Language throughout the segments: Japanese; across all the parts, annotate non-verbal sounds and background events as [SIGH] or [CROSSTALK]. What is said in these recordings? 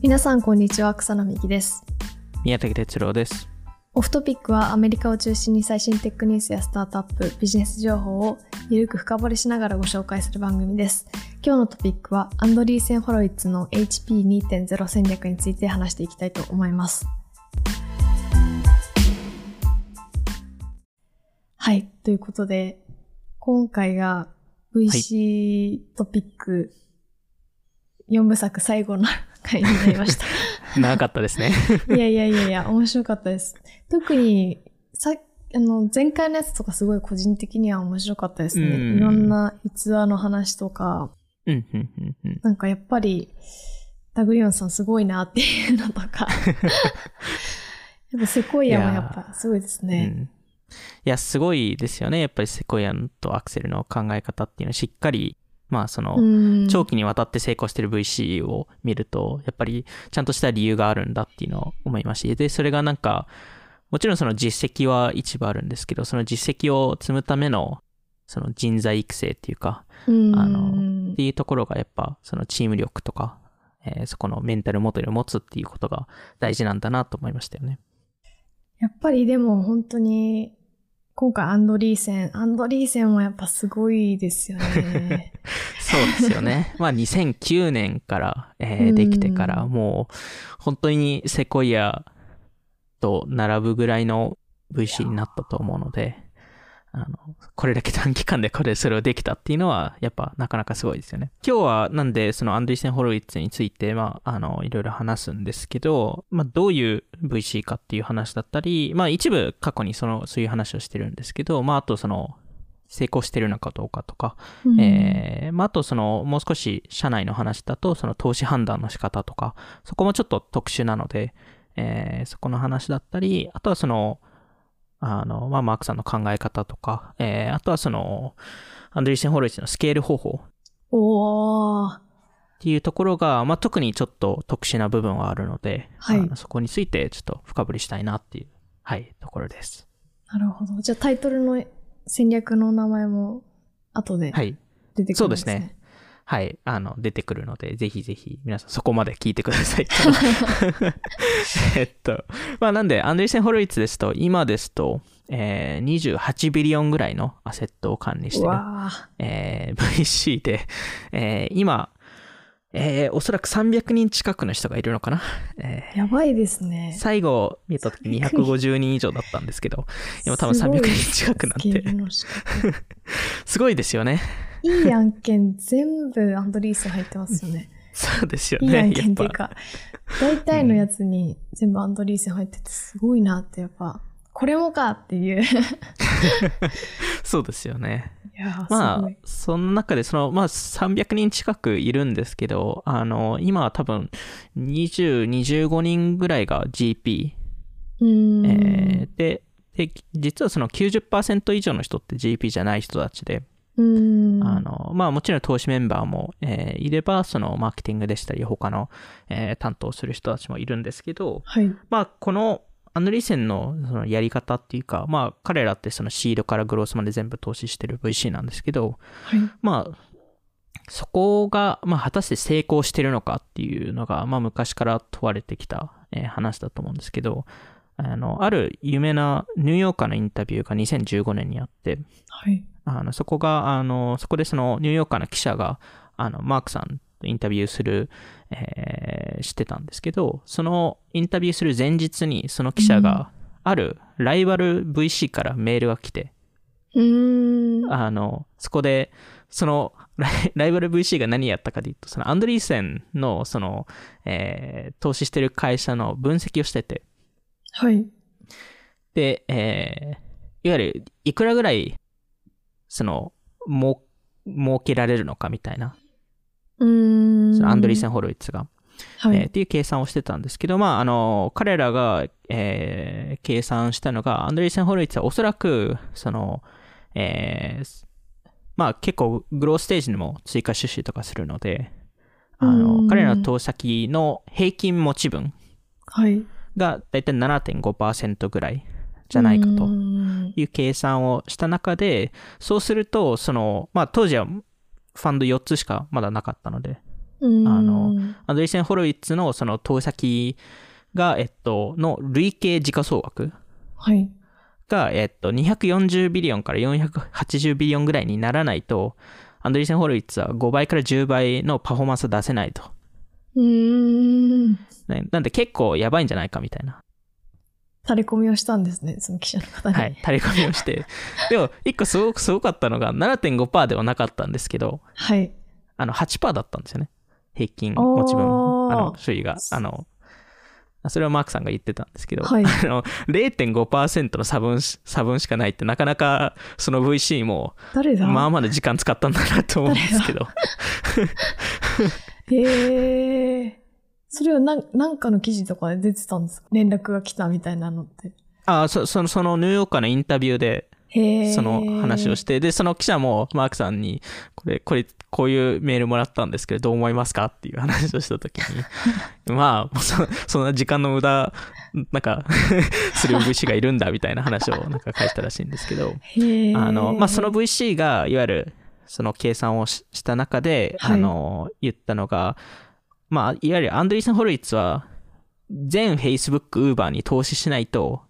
皆さんこんにちは草野美希です。宮崎哲郎です。オフトピックはアメリカを中心に最新テックニュースやスタートアップビジネス情報をゆるく深掘りしながらご紹介する番組です。今日のトピックはアンドリーセン・ホロイッツの HP2.0 戦略について話していきたいと思います。はいということで今回が VC トピック4部作最後の回になりました [LAUGHS] 長かったですね。[LAUGHS] いやいやいやいや、面白かったです。特に、さ、あの、前回のやつとかすごい個人的には面白かったですね。うんいろんな逸話の話とか。なんかやっぱり、ダグリオンさんすごいなっていうのとか、[LAUGHS] やっぱセコイアもやっぱすごいですうね。んいや、すごいですよね。やっぱりセコイアンとアクセルの考え方っていうのはしっかり、まあその、うん長期にわたって成功してる VC を見ると、やっぱりちゃんとした理由があるんだっていうのを思いましで、それがなんか、もちろんその実績は一部あるんですけど、その実績を積むための、その人材育成っていうか、うんあのっていうところがやっぱ、そのチーム力とか、えーそこのメンタル元に持つっていうことが大事なんだなと思いましたよね。やっぱりでも本当に、今回アンドリーセン、アンドリーセンもやっぱすごいですよね。[LAUGHS] そうですよね。まあ2009年から、えーうんできてから、もう本当にセコイアと並ぶぐらいの VC になったと思うので、あの、これだけ短期間でこれ、それをできたっていうのは、やっぱなかなかすごいですよね。今日はなんで、そのアンドリーセン・ホロウィッツについて、まあ、あの、いろいろ話すんですけど、まあ、どういう VC かっていう話だったり、まあ、一部過去にその、そういう話をしてるんですけど、まあ、あとその、成功してるのかどうかとか、うんえーまあ、あとその、もう少し社内の話だと、その投資判断の仕方とか、そこもちょっと特殊なので、えーそこの話だったり、あとはその、あの、まあ、マークさんの考え方とか、えーあとはその、アンドリーセン・ホロイツのスケール方法おー。っていうところが、まあ、特にちょっと特殊な部分はあるので、はいそこについてちょっと深掘りしたいなっていう、はい、ところです。なるほど。じゃあタイトルの戦略の名前も後ではい。出てくるんですね。そうですね。はい。あの、出てくるので、ぜひぜひ、皆さんそこまで聞いてください。[LAUGHS] えっと、まあなんで、アンドリーセン・ホロイツですと、今ですと、えー28ビリオンぐらいのアセットを管理してうる、えー VC で、えー今、えーおそらく300人近くの人がいるのかな。えーやばいですね。最後見た時250人以上だったんですけど、今多分300人近くなっスケーて、[LAUGHS] すごいですよね。いい案件全部アンドリース入ってますよね。[LAUGHS] そうですよね。いい案件っていうか、大体のやつに全部アンドリーセン入っててすごいなってやっぱ、これもかっていう。いそうですよね。ますあその中で、その、まあ、300人近くいるんですけど、あの、今は多分、20、25人ぐらいが GP。えーで、で、実はその90%以上の人って GP じゃない人たちで。あの、まあもちろん投資メンバーも、えーいれば、そのマーケティングでしたり、他の、えー担当する人たちもいるんですけど、はい。まあこのアンドリーセンのそのやり方っていうか、まあ彼らってそのシードからグロースまで全部投資してる VC なんですけど、はい。まあ、そこが、まあ、果たして成功してるのかっていうのが、まあ、昔から問われてきた、えー話だと思うんですけど、あの、ある有名なニューヨーカーのインタビューが2015年にあって、はい。あの、そこが、あの、そこでそのニューヨーカーの記者が、あの、マークさんとインタビューする、えーしてたんですけど、そのインタビューする前日に、その記者が、あるライバル VC からメールが来て、うーん。あの、そこで、そのライ、バル VC が何やったかというと、そのアンドリーセンの、その、えー投資してる会社の分析をしてて、はい。で、えーいわゆる、いくらぐらい、その、もう、儲けられるのかみたいな、うーん。そのアンドリーセン・ホロイツが、はい。えーっていう計算をしてたんですけど、まあ、あの、彼らが、えー計算したのが、アンドリーセン・ホロイツはおそらく、その、えーまあ結構グローステージにも追加出資とかするので、あうんの、彼らの投資先の平均持ち分はい。がだいたい7.5%ぐらいじゃないかという計算をした中で、そうすると、その、まあ当時はファンド4つしかまだなかったので、うんあのアンドリーセン・ホロイッツのその投資先が、えっと、の累計時価総額はい。が、えっと、240ビリオンから480ビリオンぐらいにならないと、アンドリーセン・ホロイッツは5倍から10倍のパフォーマンスを出せないと。うーん。ねなんで結構やばいんじゃないかみたいな。垂れ込みをしたんですね、その記者の方に。はい。垂れ込みをして。[LAUGHS] でも、一個すごくすごかったのが、7.5%ではなかったんですけど、はい。あの、8%だったんですよね。平均持ち分、あの、収益が。あの、それはマークさんが言ってたんですけど、はい [LAUGHS] あの、0.5%の差分し、差分しかないってなかなか、その VC も、誰だ？まあまだ時間使ったんだなと思うんですけど、[LAUGHS] へえ。それはなんなんかの記事とかで出てたんですか？連絡が来たみたいなのって。あそその、そのニューヨーカーのインタビューで。その話をして、で、その記者もマークさんに、これ、これ、こういうメールもらったんですけど、どう思いますか？っていう話をしたときに、[LAUGHS] まあ、そそんな時間の無駄、なんか、[LAUGHS] する VC がいるんだみたいな話をなんか書いたらしいんですけど。あの、まあ、その VC が、いわゆる、その計算をしした中で、はいあの、言ったのが、まあ、いわゆるアンドリーセン・ホロイッツは、全 Facebook、Uber に投資しないと、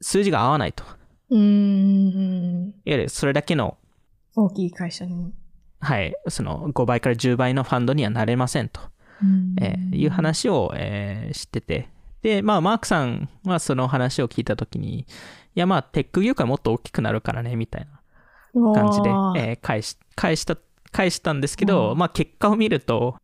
数字が合わないと。うーん。いわゆるそれだけの大きい会社に。はい、その5倍から10倍のファンドにはなれませんと、うんえーいう話を、えー知ってて、で、まあ、マークさんはその話を聞いたときに、いや、まあ、テック業界もっと大きくなるからね、みたいな感じで、えー返し、返した、返したんですけど、まあ、結果を見ると、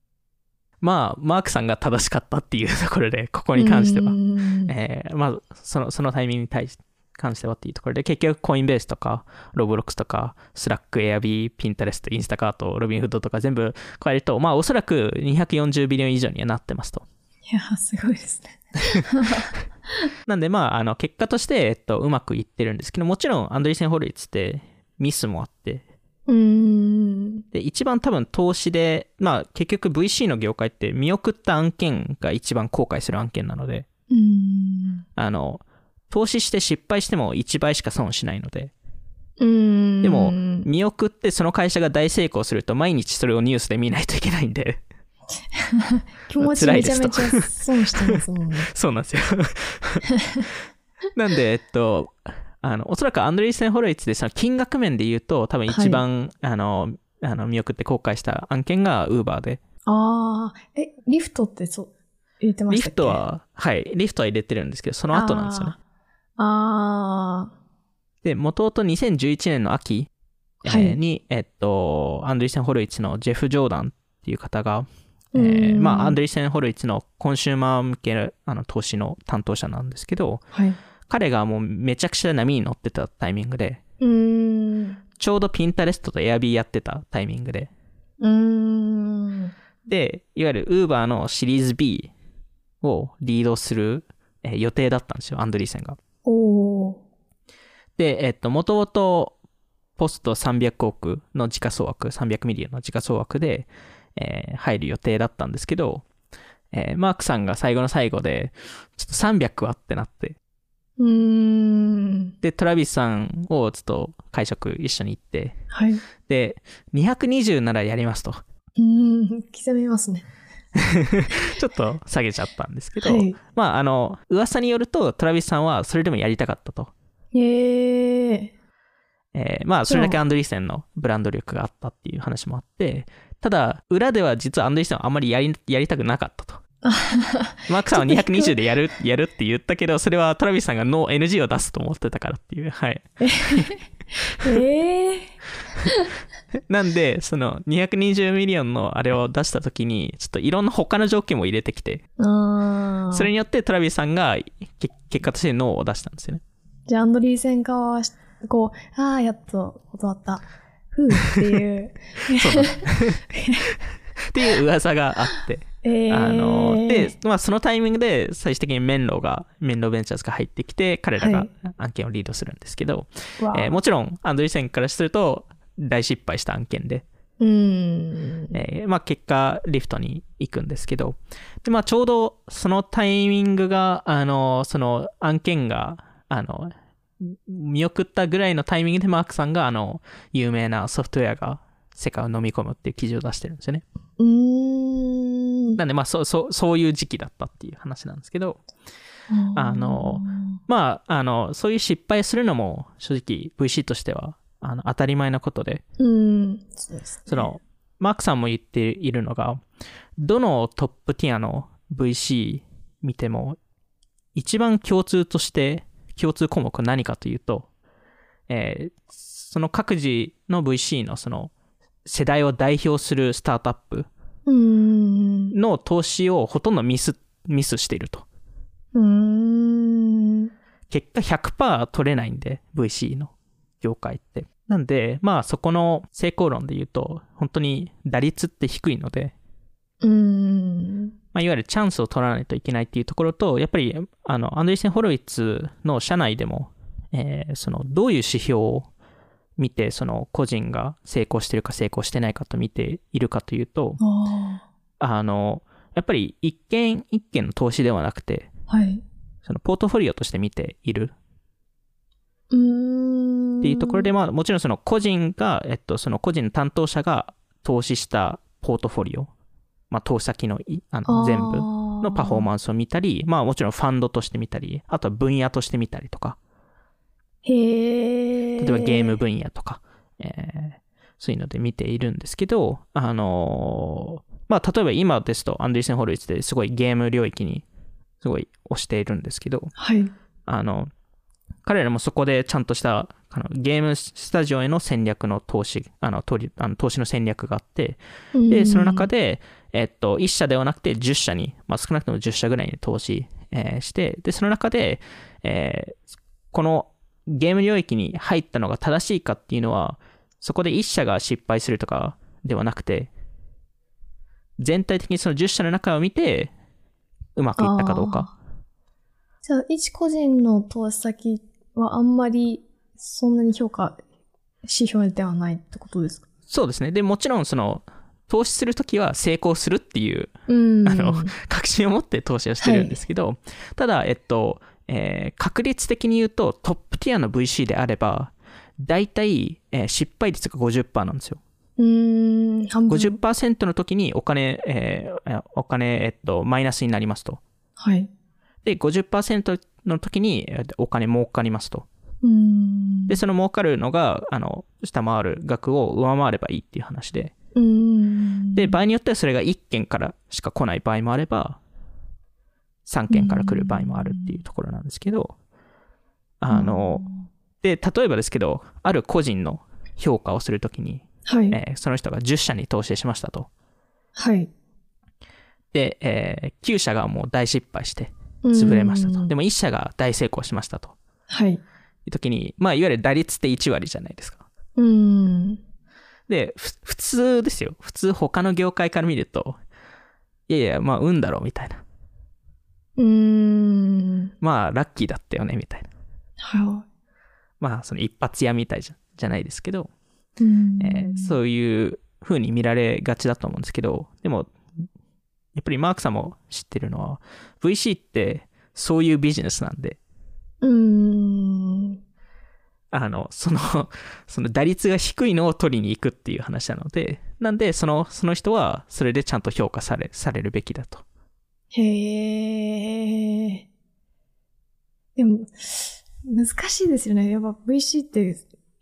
まあ、マークさんが正しかったっていうところで、ここに関してはう、んえーまあ、その、そのタイミングに対し関してはっていうところで、結局コインベースとか、ロブロックスとか、スラック、エアビー、ピンタレスト、インスタカート、ロビンフッドとか全部加えると、まあおそらく240 billion 以上にはなってますと。いや、すごいですね。なんでまあ、あの、結果として、えっと、うまくいってるんですけど、もちろん、アンドリーセン・ホロウィッツってミスもあって、うーん。で、一番多分投資で、まあ結局 VC の業界って見送った案件が一番後悔する案件なので、うーん。あの、投資して失敗しても1倍しか損しないので、うーん。でも、見送ってその会社が大成功すると毎日それをニュースで見ないといけないんで、[LAUGHS] 気持ちめちゃめちゃ損してますもんね。[LAUGHS] そうなんですよ。なんで、えっと、あの、おそらくアンドリーセン・ホロイツでその金額面で言うと、多分一番、あの、あの見送って後悔した案件が Uber で、ああ、え、リフトってそう、入れてまリしたっけ？フトは、はい、リフトは入れてるんですけど、その後なんですよね。あで、もともと2011年の秋、えーはい。に、えっと、アンドリーセン・ホロイツのジェフ・ジョーダンっていう方が、えうーん。まあ、アンドリーセン・ホロイツのコンシューマー向けのあの投資の担当者なんですけど、あ、はい。彼がもうめちゃくちゃ波に乗ってたタイミングで、うーん。ちょうどピンタレストとエアビーやってたタイミングで、うーん。で、いわゆる Uber のシリーズ B をリードする、えー予定だったんですよ、アンドリーセンが。で、えっと、もともとポスト300億の時価総額、300 million の時価総額で、えー入る予定だったんですけど、えーマークさんが最後の最後で、ちょっと300はってなって、うーん。で、トラビスさんをちょっと会食一緒に行って、はい。うで、220ならやりますと。ーん。刻みますね。[LAUGHS] ちょっと下げちゃったんですけど、はい。まあ、あの、噂によると、トラビスさんはそれでもやりたかったと。えー。えーまあ、それだけアンドリーセンのブランド力があったっていう話もあって、ただ、裏では実はアンドリーセンはあんまりやりやりたくなかったと。[LAUGHS] マークさんは220でやる、やるって言ったけど、それはトラビスさんがノー NG を出すと思ってたからっていう、はい。えー。[LAUGHS] [LAUGHS] なんで、その220 million のあれを出した時に、ちょっといろんな他の条件も入れてきて、それによってトラビスさんがけ結果としてノーを出したんですよね。じゃあ、アンドリーセン側はし、こう、ああ、やっと断った。ふうっていう。そうっていう噂があって、えー、あの、で、まあそのタイミングで最終的にメンロが、メンロベンチャーズが入ってきて、彼らがはい。案件をリードするんですけど、わあ。えーもちろんアンドリーセンからすると大失敗した案件で、うーん。えーまあ結果リフトに行くんですけど、で、まあちょうどそのタイミングが、あの、その案件が、あの、見送ったぐらいのタイミングでマークさんが、あの、有名なソフトウェアが世界を飲み込むっていう記事を出してるんですよね。うーなんで、まあそう、そう、そういう時期だったっていう話なんですけど、あの、まあ、あの、そういう失敗するのも正直 VC としては、あの、当たり前のことで、うん。そうです、ね。その、マークさんも言っているのが、どのトップティアの VC 見ても、一番共通として、共通項目は何かというと、えーその各自の VC のその世代を代表するスタートアップうん。の投資をほとんどミス、ミスしていると。うん。結果100%取れないんで、VC の業界って。なんで、まあそこの成功論で言うと、本当に打率って低いので、うん。まあ、いわゆるチャンスを取らないといけないっていうところと、やっぱり、あの、アンドリーセン・ホロイッツの社内でも、えーその、どういう指標を見て、その、個人が成功してるか成功してないかと見ているかというと、ああの、やっぱり一件一件の投資ではなくて、あ。はい。その、ポートフォリオとして見ているうん。っていうところで、まあ、もちろんその個人が、えっと、その個人の担当者が投資したポートフォリオ、まあ、投資先のいあの全部のパフォーンマンスを見たり、まあもちろんファンドとして見たり、あとは分野として見たりとか、ス。へえ。例えばゲーム分野とか、えーそういうので見ているんですけど、あのーまあ例えば今ですとアンドリーセン・ホルイツですごいゲーム領域にすごい推しているんですけど、はい。あの、彼らもそこでちゃんとしたあのゲームスタジオへの戦略の投資、あの投りあの投資の戦略があって、で、その中で、えっと、1社ではなくて10社に、まあ、少なくとも10社ぐらいに投資、えーして、で、その中で、えーこのゲーム領域に入ったのが正しいかっていうのは、そこで1社が失敗するとかではなくて、全体的にその10社の中を見て、うまくいったかどうか。じゃあ、一個人の投資先はあんまりそんなに評価、指標ではないってことですか？そうですね。で、もちろん、その、投資するときは成功するっていううん。あの確信を持って投資をしてるんですけど、ただ、えっと、えー確率的に言うとトップティアの VC であれば、大体、えー失敗率が50%なんですよ。うーん、半分。50%の時にお金、えーお金、えっと、マイナスになりますと。はい。で、50%の時にえーお金儲かりますと。うーん。で、その儲かるのが、あの、下回る額を上回ればいいっていう話で。うーん。で、場合によってはそれが1件からしか来ない場合もあれば、3件から来る場合もあるっていうところなんですけど、あの、で、例えばですけど、ある個人の評価をするときに、はい。えーその人が10社に投資しましたと。はい。で、えー9社がもう大失敗して潰れましたと。でも、も1社が大成功しましたと。はい。いう時に、まあ、いわゆる打率って1割じゃないですか。うーん。で、ふ普通ですよ。普通他の業界から見ると、いやいや、まあ、運だろうみたいな。うーん。まあ、ラッキーだったよねみたいな。はまあ、その一発屋みたいじゃじゃないですけど、い。うんえーそういう風に見られがちだと思うんですけど、でも、やっぱりマークさんも知ってるのは、VC ってそういうビジネスなんで、うーん。あの、その、[LAUGHS] その打率が低いのを取りに行くっていう話なので、なんで、その、その人は、それでちゃんと評価され、されるべきだと。へえ。でも、難しいですよね。やっぱ VC って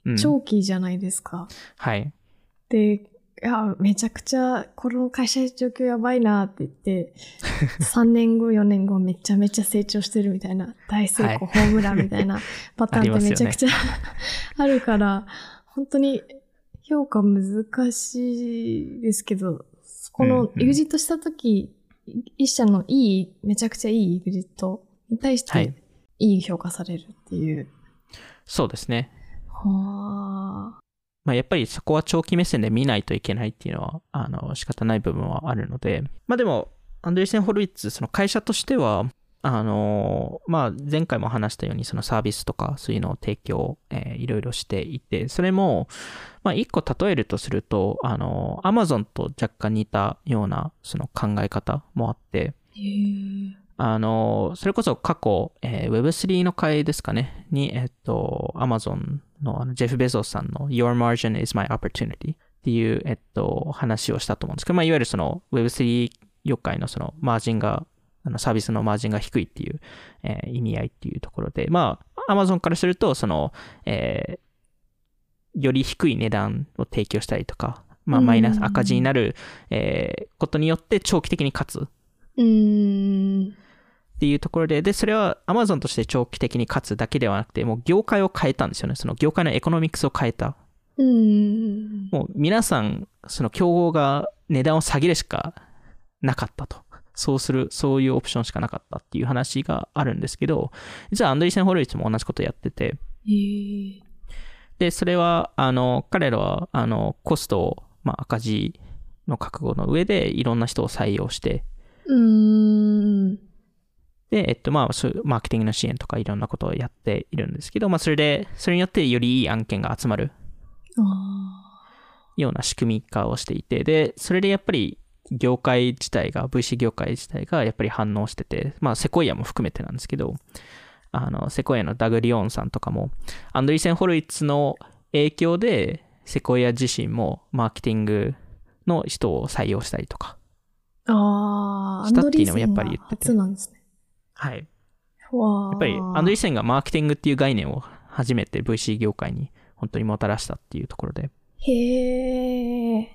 うん。長期じゃないですか。はい。で、いや、めちゃくちゃ、この会社状況やばいなって言って、[LAUGHS] 3年後、4年後めちゃめちゃ成長してるみたいな、大成功、はいホームランみたいな [LAUGHS] パターンってめちゃくちゃ [LAUGHS] あるから、本当に評価難しいですけど、このうんうんエグジットした時、一社のいい、めちゃくちゃいいエグジットに対しはいて、いい評価されるっていう。そうですね。はあ。まあ、やっぱりそこは長期目線で見ないといけないっていうのは、あの、仕方ない部分はあるので、まあでも、アンドリーセン・ホルイッツ、その会社としては、あの、まあ、前回も話したように、そのサービスとか、そういうのを提供、えーいろいろしていて、それも、まあ、一個例えるとすると、あの、アマゾンと若干似たような、その考え方もあって。あの、それこそ過去、えー Web3 の会ですかね、に、えっと、Amazon のあのジェフ・ベゾスさんの Your Margin is My Opportunity っていう、えっと、話をしたと思うんですけど、まあ、いわゆるその Web3 業界のそのマージンが、あのサービスのマージンが低いっていう、えー意味合いっていうところで、まあ、アマゾンからすると、その、えーより低い値段を提供したりとか、まあ、うんマイナス赤字になる、えーことによって長期的に勝つっうーん。ていうところで、で、それは Amazon として長期的に勝つだけではなくて、もう業界を変えたんですよね。その業界のエコノミクスを変えた。うーん。もう皆さん、その競合が値段を下げるしかなかったと。そうする、そういうオプションしかなかったっていう話があるんですけど、実はアンドリーセン・ホルイツも同じことやってて、えー、で、それは、あの、彼らは、あの、コストを、まあ、赤字の覚悟の上で、いろんな人を採用して。で、えっと、まあ、マーケティングの支援とかいろんなことをやっているんですけど、まあ、それで、それによってよりいい案件が集まるあような仕組み化をしていて、で、それでやっぱり、業界自体が、VC 業界自体がやっぱり反応してて、まあ、セコイアも含めてなんですけど、あの、セコイアのダグ・リオンさんとかも、アンドリーセン・ホルイッツの影響で、セコイア自身もマーケティングの人を採用したりとか。あ。ああ。したっていうのもやっぱり言ってて初なんですね。はい。やっぱり、アンドリーセンがマーケティングっていう概念を初めて VC 業界に本当にもたらしたっていうところで。へえ。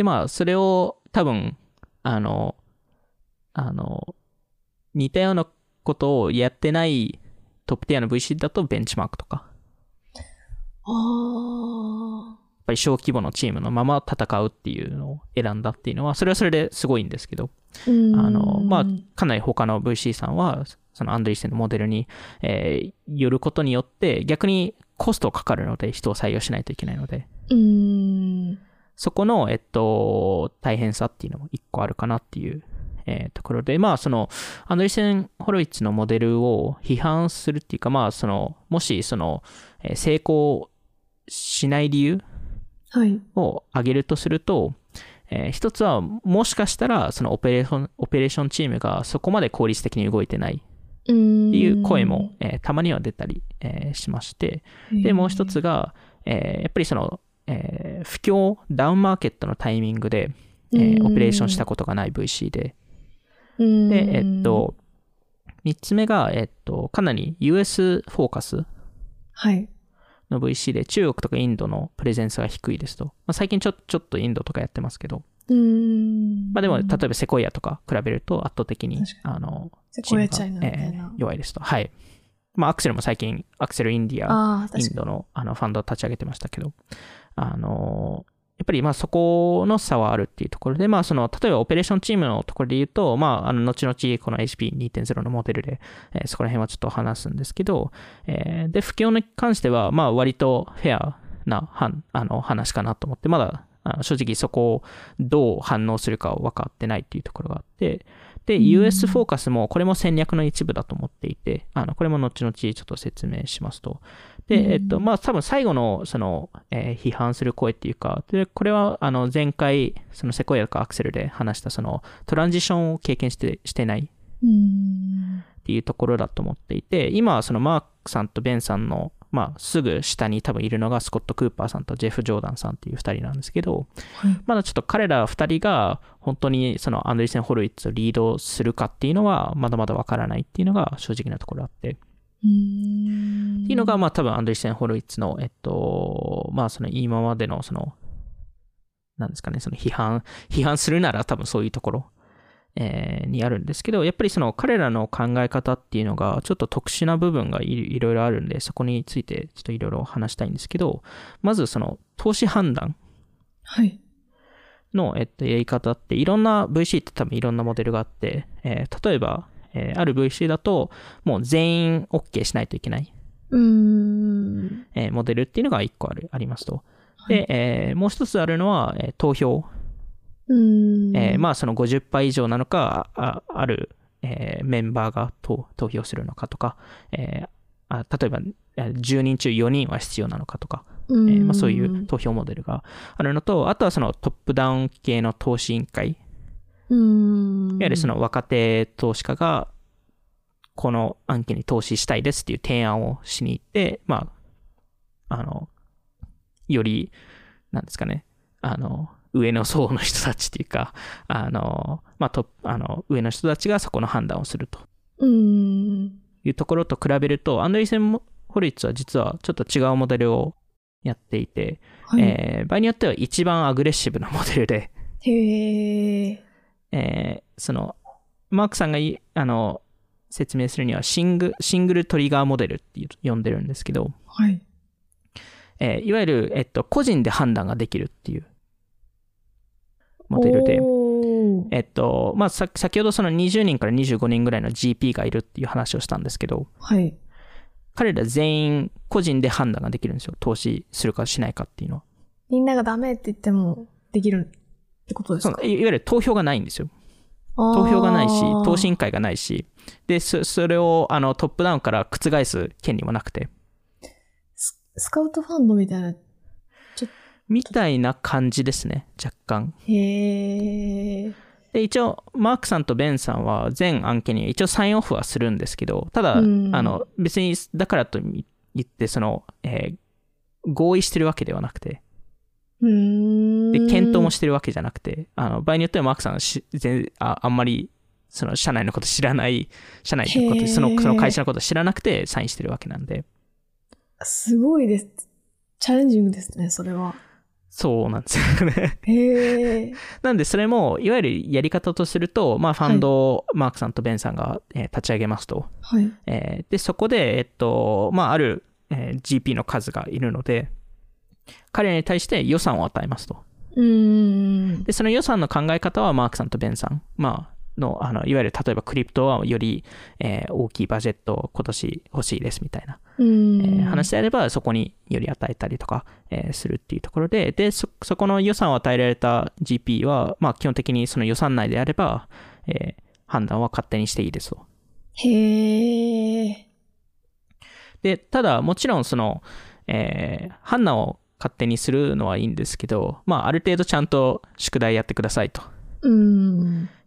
で、まあ、それを多分、あの、あの、似たようなことをやってないトップティアの VC だとベンチマークとか、あやっぱり小規模のチームのまま戦うっていうのを選んだっていうのは、それはそれですごいんですけど、あ。の、まあ、かなり他の VC さんは、そのアンドリーセンのモデルに、えーよることによって、逆にコストかかるので、人を採用しないといけないので、うーん。そこの、えっと、大変さっていうのも一個あるかなっていう、えーところで、まあ、その、アンドリーセン・ホロウィッツのモデルを批判するっていうか、まあ、その、もし、その、えー成功しない理由はい。を挙げるとすると、えー一つは、もしかしたら、そのオペレーション、オペレーションチームがそこまで効率的に動いてない。っていう声も、えーたまには出たり、えーしまして、で、もう一つが、えーやっぱりその、えー不況、ダウンマーケットのタイミングで、えーオペレーションしたことがない VC で、うん、で、えっと、三つ目が、えっと、かなり US フォーカスはい。の VC で中国とかインドのプレゼンスが低いですと。まあ、最近ちょちょっとインドとかやってますけど、うーん。まあでも、例えばセコイアとか比べると圧倒的に確、あの、セコイアチャイナみたいえな。ー弱いですと。はい。まあ、アクセルも最近、アクセルインディア、インドのあのファンドを立ち上げてましたけど、あの、やっぱりまあそこの差はあるっていうところで、まあその、例えばオペレーションチームのところで言うと、まああの、後々この HP2.0 のモデルで、えーそこら辺はちょっと話すんですけど、えーで、不況に関しては、まあ割とフェアなはんあの話かなと思って、まだあの正直そこをどう反応するかは分かってないっていうところがあって、で、うん US フォーカスもこれも戦略の一部だと思っていて、あの、これも後々ちょっと説明しますと。うんで、えっと、まあ、多分最後の、その、えー批判する声っていうか、で、これは、あの、前回、そのセコイアとかアクセルで話した、その、トランジションを経験して、してないっ。ていうところだと思っていて、今はそのマークさんとベンさんの、まあ、すぐ下に多分いるのがスコット・クーパーさんとジェフ・ジョーダンさんっていう二人なんですけど、はい。まだちょっと彼ら二人が本当にそのアンドリーセン・ホルイッツをリードするかっていうのはまだまだわからないっていうのが正直なところあって。っていうのがまあ多分アンドリーセン・ホルイッツの、えっと、まあその今までのその、なんですかね、その批判、批判するなら多分そういうところ、えーにあるんですけど、やっぱりその彼らの考え方っていうのがちょっと特殊な部分がいいろいろあるんで、そこについてちょっといろいろ話したいんですけど、まずその投資判断はい。の、えっと、やり方って、いろんな VC って多分いろんなモデルがあって、えー例えば、えーある VC だと、もう全員 OK しないといけない、うーん。えーモデルっていうのが一個ある、ありますと。はいで、えーもう一つあるのは、えー投票。うーん。えーまあ、その50杯以上なのか、あある、えーメンバーが投投票するのかとか、えーあ例えば、えー10人中4人は必要なのかとか、えーまあ、そういう投票モデルがあるのと、あとはそのトップダウン系の投資委員会、うーん。いわゆるその若手投資家が、この案件に投資したいですっていう提案をしに行って、まあ、あの、より、なんですかね、あの、上の層の人たちっていうか、あの、まあ、と、あの、上の人たちがそこの判断をするとうん。いうところと比べると、アンドリーセン・ホルイッツは実はちょっと違うモデルをやっていて、はい。えー場合によっては一番アグレッシブなモデルで、へえ。えーその、マークさんがいあの説明するにはシング、シングルトリガーモデルって呼んでるんですけど、はい。えーいわゆる、えっと、個人で判断ができるっていうモデルで、えっと、まあ、さ先ほどその20人から25人ぐらいの GP がいるっていう話をしたんですけど、はい。彼ら全員個人で判断ができるんですよ。投資するかしないかっていうのは。みんながダメって言ってもできるってことですか？いいわゆる投票がないんですよ。投投票がないし、投資委員会がないし、で、そそれをあのトップダウンから覆す権利もなくて、ススカウトファンドみたいな。みたいな感じですね、若干。へえ。で、一応、マークさんとベンさんは全案件に一応サインオフはするんですけど、ただ、うんあの、別に、だからと言って、その、えー合意してるわけではなくて。で、検討もしてるわけじゃなくて、あの、場合によってはマークさんはし全ああんまり、その、社内のこと知らない、社内のこと、その、その会社のこと知らなくてサインしてるわけなんで、すごいです。チャレンジングですね、それは。そうなんですよね。へえ。なんで、それも、いわゆるやり方とすると、まあ、ファンドをマークさんとベンさんが、えー立ち上げますと。はい。えーで、そこで、えっと、まあ、ある、えー GP の数がいるので、彼らに対して予算を与えますと。うーん。で、その予算の考え方はマークさんとベンさん、まあ、の、あの、いわゆる、例えばクリプトはより、えー大きいバジェットを今年欲しいですみたいな。えー話であれば、そこにより与えたりとか、えーするっていうところで、で、そ、そこの予算を与えられた GP は、まあ、基本的にその予算内であれば、えー判断は勝手にしていいですと。へえ。で、ただ、もちろん、その、えー判断を勝手にするのはいいんですけど、まあ、ある程度ちゃんと宿題やってくださいと。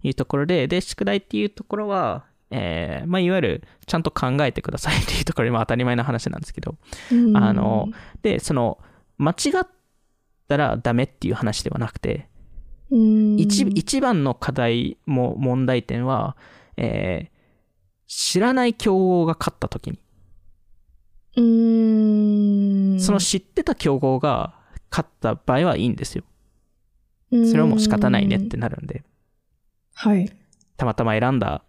いうところで、で、宿題っていうところは、えーまあ、いわゆる、ちゃんと考えてください [LAUGHS] っていうところで、まあ、当たり前の話なんですけど、うん。あの、で、その、間違ったらダメっていう話ではなくて、一一番の課題も問題点は、えー知らない競合が勝った時に、うーん。その知ってた競合が勝った場合はいいんですよ。それはもう仕方ないねってなるんで、はい。たまたま選んだ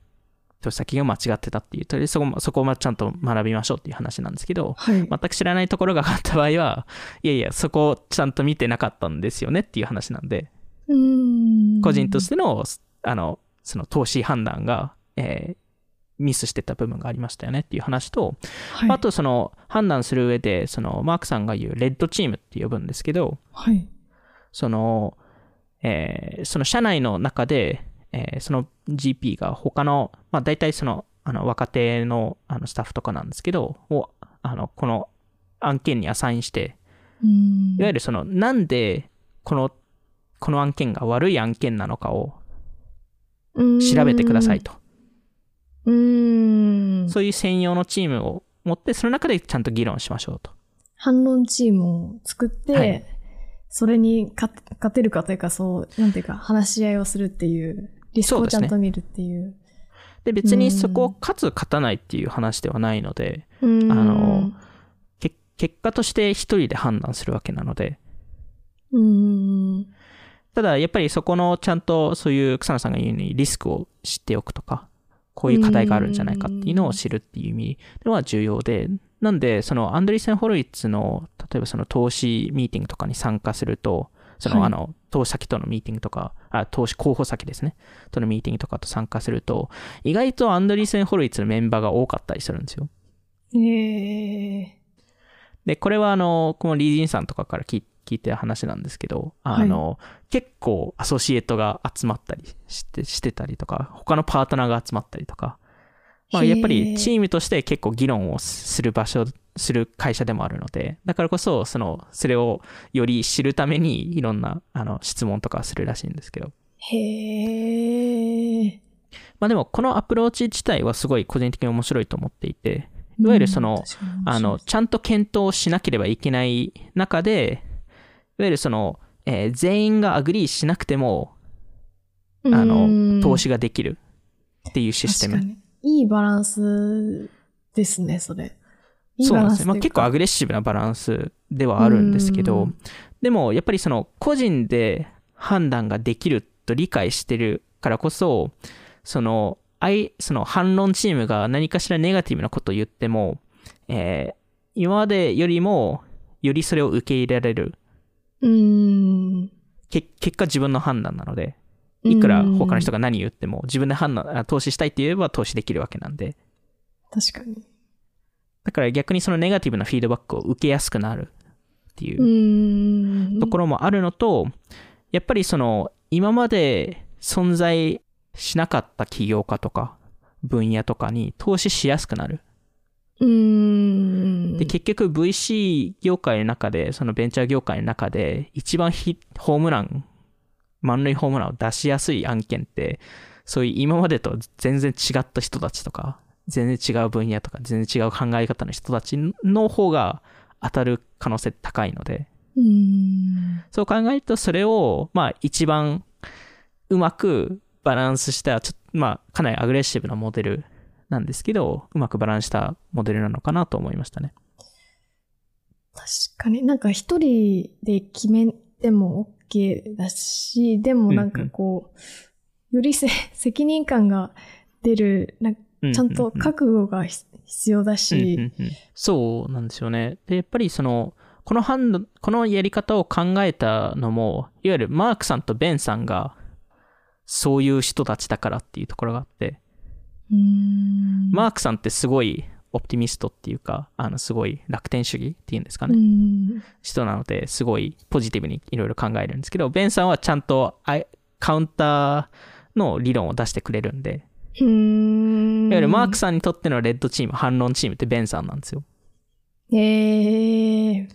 投資先が間違ってたっていう、とりあえずそこもそこをちゃんと学びましょうっていう話なんですけど、はい。全く知らないところが勝った場合は、いやいや、そこをちゃんと見てなかったんですよねっていう話なんで、うーん個人としての、あの、その投資判断が、えーミスしてた部分がありましたよねっていう話と、はい、あとその判断する上で、そのマークさんが言うレッドチームって呼ぶんですけど、はい。その、えーその社内の中で、えーその GP が他の、まあ大体その、あの若手のあのスタッフとかなんですけど、を、あの、この案件にアサインして、いわゆるその、なんで、この、この案件が悪い案件なのかを調べてください。と。うーん。そういう専用のチームを持って、その中でちゃんと議論しましょうと。反論チームを作って、はいそれに勝てるかというか、そう、なんていうか、話し合いをするっていう、リスクをちゃんと見るっていう。で、別にそこを勝つ勝たないっていう話ではないので、あの、け結果として一人で判断するわけなので、うーん。ただやっぱりそこのちゃんとそういう草野さんが言うようにリスクを知っておくとか、こういう課題があるんじゃないかっていうのを知るっていう意味では重要で、なんで、そのアンドリーセン・ホロイッツの、例えばその投資ミーティングとかに参加すると、その、はいあの、投資先とのミーティングとか、あ、投資候補先ですね、とのミーティングとかと参加すると、意外とアンドリーセン・ホロイッツのメンバーが多かったりするんですよ。ええで、これはあの、このリージンさんとかから聞い聞いてる話なんですけど、あの、結構アソシエイトが集まったりしてしてたりとか、他のパートナーが集まったりとか、まあ、やっぱりチームとして結構議論をする場所、する会社でもあるので、だからこそ、その、それをより知るためにいろんなあの質問とかするらしいんですけど、へえ。まあでもこのアプローチ自体はすごい個人的に面白いと思っていて、いわゆるそのあの、ちゃんと検討しなければいけない中で、いわゆるその、えー全員が agree しなくても、あうの、ん投資ができるっていうシステム。いいバランスですね、それ。いいそうなんですね。まあ、結構アグレッシブなバランスではあるんですけどうん、でもやっぱりその個人で判断ができると理解してるからこそ、その、相その反論チームが何かしらネガティブなことを言っても、えー今までよりも、よりそれを受け入れられる。うん。け結果自分の判断なので、いくら他の人が何言っても、自分で判断、あ投資したいって言えば投資できるわけなんで、確かに。だから逆にそのネガティブなフィードバックを受けやすくなるっていううんところもあるのと、やっぱりその今まで存在しなかった起業家とか分野とかに投資しやすくなる。うん。で、結局 VC 業界の中で、そのベンチャー業界の中で一番ヒホームラン、満塁ホームランを出しやすい案件って、そういう今までと全然違った人たちとか、全然違う分野とか、全然違う考え方の人たちの方が当たる可能性高いので、うん。そう考えると、それを、まあ、一番うまくバランスした、ちょっと、まあ、かなりアグレッシブなモデルなんですけど、うまくバランスしたモデルなのかなと思いましたね。確かに。なんか一人で決めても OK だし、でもなんかこう、よりせ責任感が出る、なんかちゃんと覚悟がひ必要だうんし、うんうん。そうなんですよね。で、やっぱりその、この判断、このやり方を考えたのも、いわゆるマークさんとベンさんが、そういう人たちだからっていうところがあって、うんマークさんってすごいオプティミストっていうか、あの、すごい楽天主義っていうんですかね。うん人なので、すごいポジティブにいろいろ考えるんですけど、ベンさんはちゃんとあカウンターの理論を出してくれるんで、うんいわゆるマークさんにとってのレッドチーム、反論チームってベンさんなんですよ。えー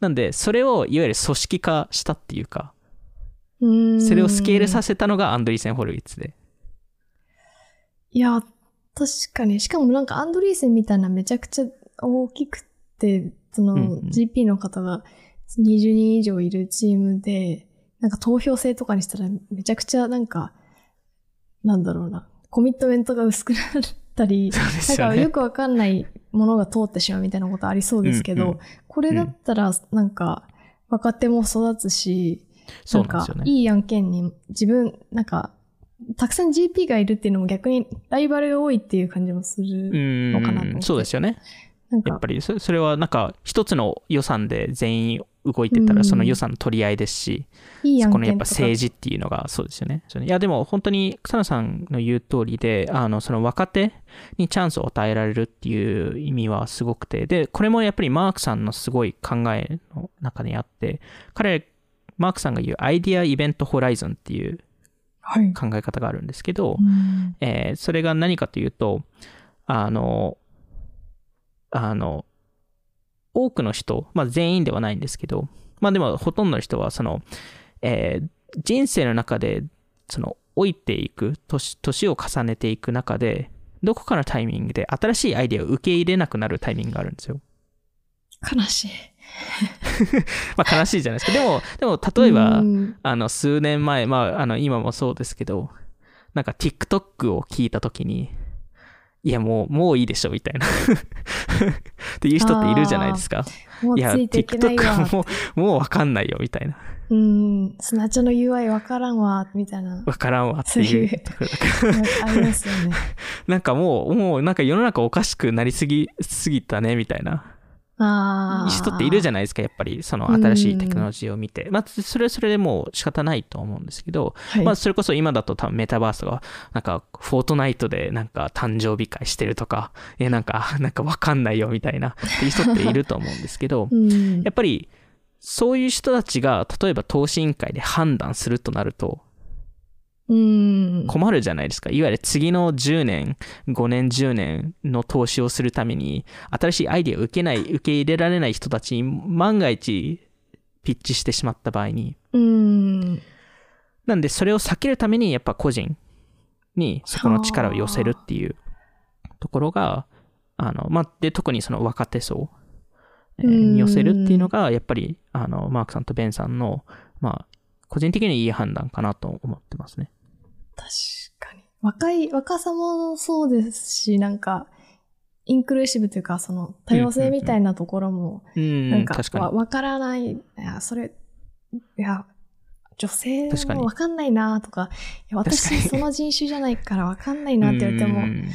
なんで、それをいわゆる組織化したっていうか、うんそれをスケールさせたのがアンドリーセン・ホルウィッツで。いや、確かに。しかもなんかアンドリーセンみたいなめちゃくちゃ大きくて、そのうんうん GP の方が20人以上いるチームで、なんか投票制とかにしたらめちゃくちゃなんか、なんだろうな、コミットメントが薄くなったり、[LAUGHS] そうでなん。かよくわかんないものが通ってしまうみたいなことありそうですけど、うんうんこれだったらなんか若手も育つし、そうなんですよね。かいい案件に自分、なんか、たくさん GP がいるっていうのも逆にライバルが多いっていう感じもすうる。んのかなとそうですよね。やっぱりそそれはなんか一つの予算で全員動いてたうんらその予算の取り合いですし、いい案そこのやっぱ。政治っていうのがそうですよね。いやでも本当に草野さんの言う通りで、あのその若手にチャンスを与えられるっていう意味はすごくて、で、これもやっぱりマークさんのすごい考えの中にあって、彼、マークさんが言うアイディアイベントホライゾンっていうはい。考え方があるんですけど、うんえーそれが何かというと、あの、あの、多くの人、まあ全員ではないんですけど、まあでもほとんどの人は、その、えー人生の中で、その、老いていく、年、年を重ねていく中で、どこかのタイミングで新しいアイデアを受け入れなくなるタイミングがあるんですよ。悲しい。[LAUGHS] まあ悲しいじゃないですか。でも、でも例えば、うんあの、数年前、まあ、あの、今もそうですけど、なんか TikTok を聞いたときに、いや、もう、もういいでしょ、みたいな。[LAUGHS] っていう人っているじゃないですか。いや、TikTok わは。もう、もうわかんないよ、みたいな。うん。スナチャの UI わからんわ、みたいな。わからんわっていいううところ。ありますよね。[LAUGHS] なんかもう、もうなんか世の中おかしくなりすぎ、すぎたね、みたいな。人っているじゃないですか、やっぱり、その新しいテクノロジーを見て。まあ、それはそれでもう仕方ないと思うんですけど、はい。まあ、それこそ今だと多分メタバースが、なんか、フォートナイトでなんか誕生日会してるとか、え、なんか、[LAUGHS] なんかわかんないよみたいな、っていう人っていると思うんですけど、[LAUGHS] うんやっぱり、そういう人たちが、例えば投資委員会で判断するとなると、うん。困るじゃないですか。いわゆる次の10年、5年、10年の投資をするために、新しいアイデアを受けない、受け入れられない人たちに、万が一、ピッチしてしまった場合に、うん。なんで、それを避けるために、やっぱ個人にそこの力を寄せるっていうところが、あの、まあ、で、特にその若手層に寄せるっていうのが、やっぱり、あの、マークさんとベンさんの、まあ、個人的にいい判断かなと思ってますね。確かに。若い、若さもそうですし、なんか、インクルーシブというか、その多様性みたいなところも、うん、なんか。わわからない、いや、それ、いや、女性もわかんないなとか、いや私その人種じゃないからわかんないなって言われても、うん。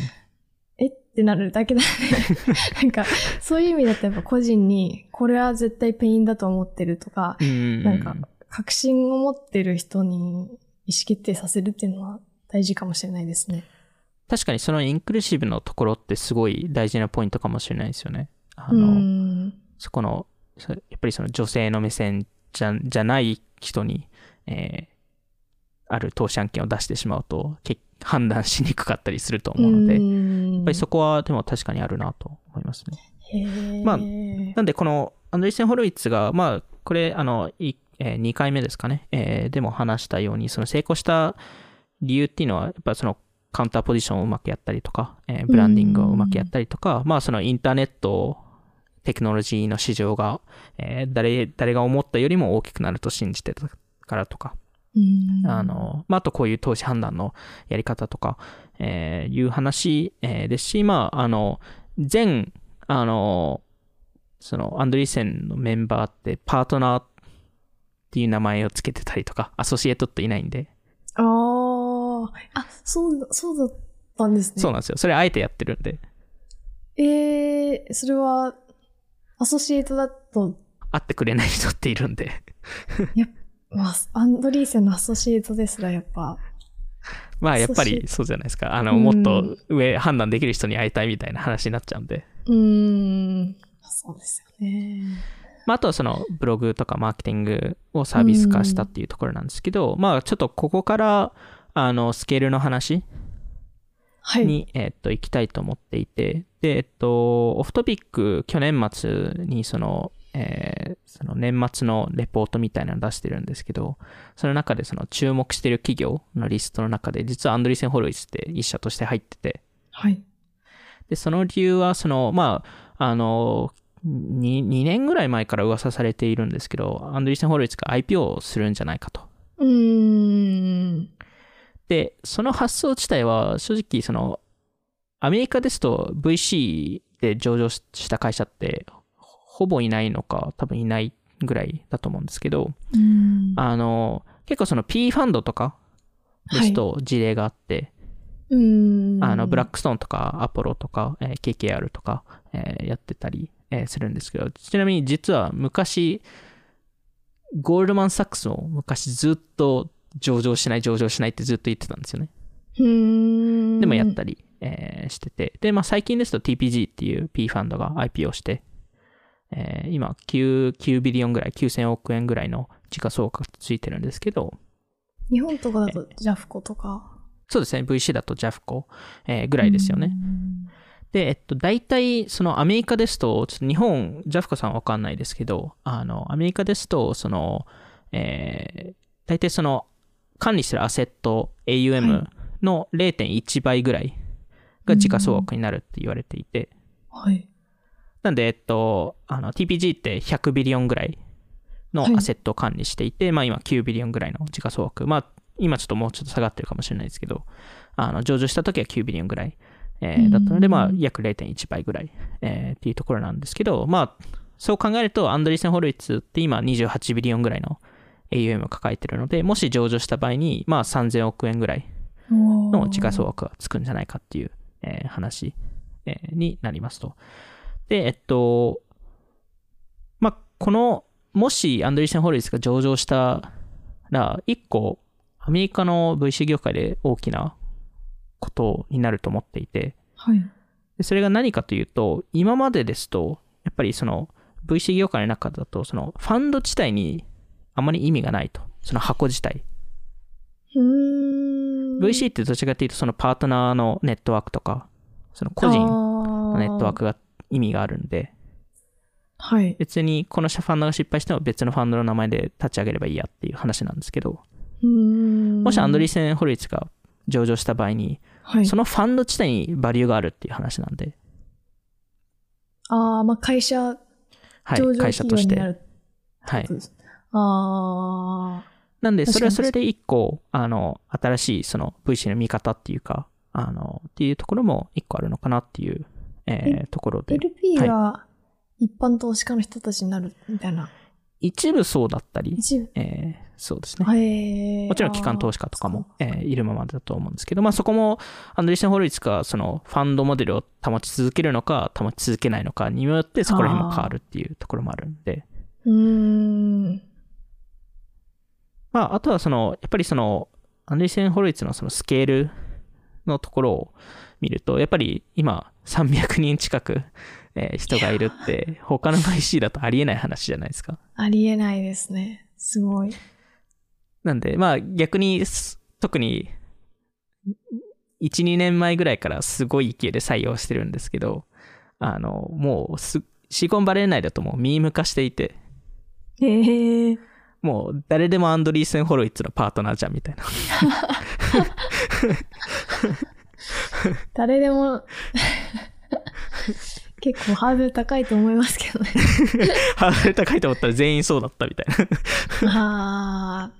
えってなるだけだね。[LAUGHS] なんか、そういう意味だとやっぱ個人に、これは絶対 pain だと思ってるとか、うん。なんか、確信を持ってる人に意思決定させるっていうのは大事かもしれないですね。確かにその inclusive のところってすごい大事なポイントかもしれないですよね。あうの、ん。そこの、そやっぱりその女性の目線じゃじゃない人に、えーある投資案件を出してしまうと、け判断しにくかったりすると思うので、ややっぱりそこはでも確かにあるなと思いますね。まあなんでこのアンドリーセン・ホロイッツが、まあ、これ、あの、いえ2回目ですかね、えーでも話したように、その成功した理由っていうのは、やっぱそのカウンターポジションをうまくやったりとか、えーブランディングをうまくやったりとか、まあそのインターネットテクノロジーの市場が、えー誰、誰が思ったよりも大きくなると信じてたからとか、うん。あの、まあ、あとこういう投資判断のやり方とか、えーいう話、えーですし、まあ、あの、全、あの、その、アンドリーセンのメンバーって、パートナーっていう名前をつけてたりとか、アソシエイトっていないんで、あーあ、そうだ、そうだったんですね。そうなんですよ。それあえてやってるんで、えー、それは、アソシエイトだと、会ってくれない人っているんで、まあ、アンドリーセンのアソシエイトですらやっぱ、まあ、やっぱりそうじゃないですか。あの、うんもっと上、判断できる人に会いたいみたいな話になっちゃうんで。うーん、そうですよね。まあ、あとはそのブログとかマーケティングをサービス化したっていうところなんですけど、まあちょっとここからあのスケールの話はい。に、えっと行きたいと思っていて、で、えっと、オフトピック去年末にその、えーその年末のレポートみたいなの出してるんですけど、その中でその注目してる企業のリストの中で、実はアンドリーセン・ホロイスって一社として入ってて、はい。で、その理由は、その、まあ、あの、2, 2年ぐらい前から噂されているんですけど、アンドリーセン・ホロイツが IPO をするんじゃないかと。うーん。で、その発想自体は、正直、その、アメリカですと VC で上場しした会社って、ほぼいないのか、多分いないぐらいだと思うんですけど、うんあの、結構その P ファンドとかですと事例があって、うん。あの、ブラックストーンとか、アポロとか、えー KKR とか、えーやってたり、えーするんですけど、ちなみに実は昔、ゴールドマン・サックスも昔ずっと上場しない、上場しないってずっと言ってたんですよね。でもやったり、えーしてて。で、まあ最近ですと TPG っていう P ファンドが IPO して、えー今9、9ビリオンぐらい、9000億円ぐらいの時価総額ついてるんですけど、日本とかだとジャフコとか？そうですね、VC だと JAFCO、えーぐらいですよね。で、えっと、大体、そのアメリカですと、ちょっと日本、ジャフコさんわかんないですけど、あの、アメリカですと、その、えー、大体その、管理してるアセット、は AUM の0.1倍ぐらいが時価総額になるって言われていて、はい。なんで、えっと、あの、TPG って100 billion ぐらいのはいアセットを管理していて、まあ今9 billion ぐらいの時価総額。まあ今ちょっともうちょっと下がってるかもしれないですけど、あの、上場した時は9 billion ぐらい、えーだったので、うんまあ約0.1倍ぐらい、えーっていうところなんですけど、まあ、そう考えると、アンドリーセン・ホロウィッツって今28 billion ぐらいの AUM を抱えてるので、もし上場した場合に、まあ3000億円ぐらいのの時価総額がつくんじゃないかっていう、えー話、えーになりますと。で、えっと、まあ、この、もしアンドリーセン・ホルイスが上場したら、一個、アメリカの VC 業界で大きなことになると思っていて、はい。でそれが何かというと、今までですと、やっぱりその VC 業界の中だと、そのファンド自体にあまり意味がないと。その箱自体。VC ってどちらかというと、そのパートナーのネットワークとか、その個人ののネットワークが意味があるんで、はい。別にこのファンドが失敗しても別のファンドの名前で立ち上げればいいやっていう話なんですけど、うーんもしアンドリーセン・ホルイツが上場した場合に、はい。そのファンド自体にバリューがあるっていう話なんで、ああ、まあ会社、はい、上場会社として、企業になるはいこと。です。ああ。なんで、それはそれで一個、あの、新しいその VC の見方っていうか、あの、っていうところも一個あるのかなっていう、えーところで。LP が一般投資家の人たちになるみたいな。一部そうだったり。えーそうですね。もちろん機関投資家とかも、えーいるままだと思うんですけど、まあそこも、アンドリーセン・ホルイツがそのファンドモデルを保ち続けるのか、保ち続けないのかによって、そこら辺も変わるっていうところもあるんで、うーん。まああとはその、やっぱりその、アンドリーセン・ホルイツのそのスケールのところを見ると、やっぱり今300人近く、えー人がいるって、他の IC だとありえない話じゃないですか。ありえないですね。すごい。なんで、まあ逆にす、特に、1、2年前ぐらいからすごい勢いで採用してるんですけど、あの、もうす、シリコンバレー内だともうミーム化していて、へえ。もう誰でもアンドリーセン・ホロイッツのパートナーじゃんみたいな。[LAUGHS] 誰でも、結構ハードル高いと思いますけどね。[LAUGHS] ハードル高いと思ったら全員そうだったみたいな。ああ。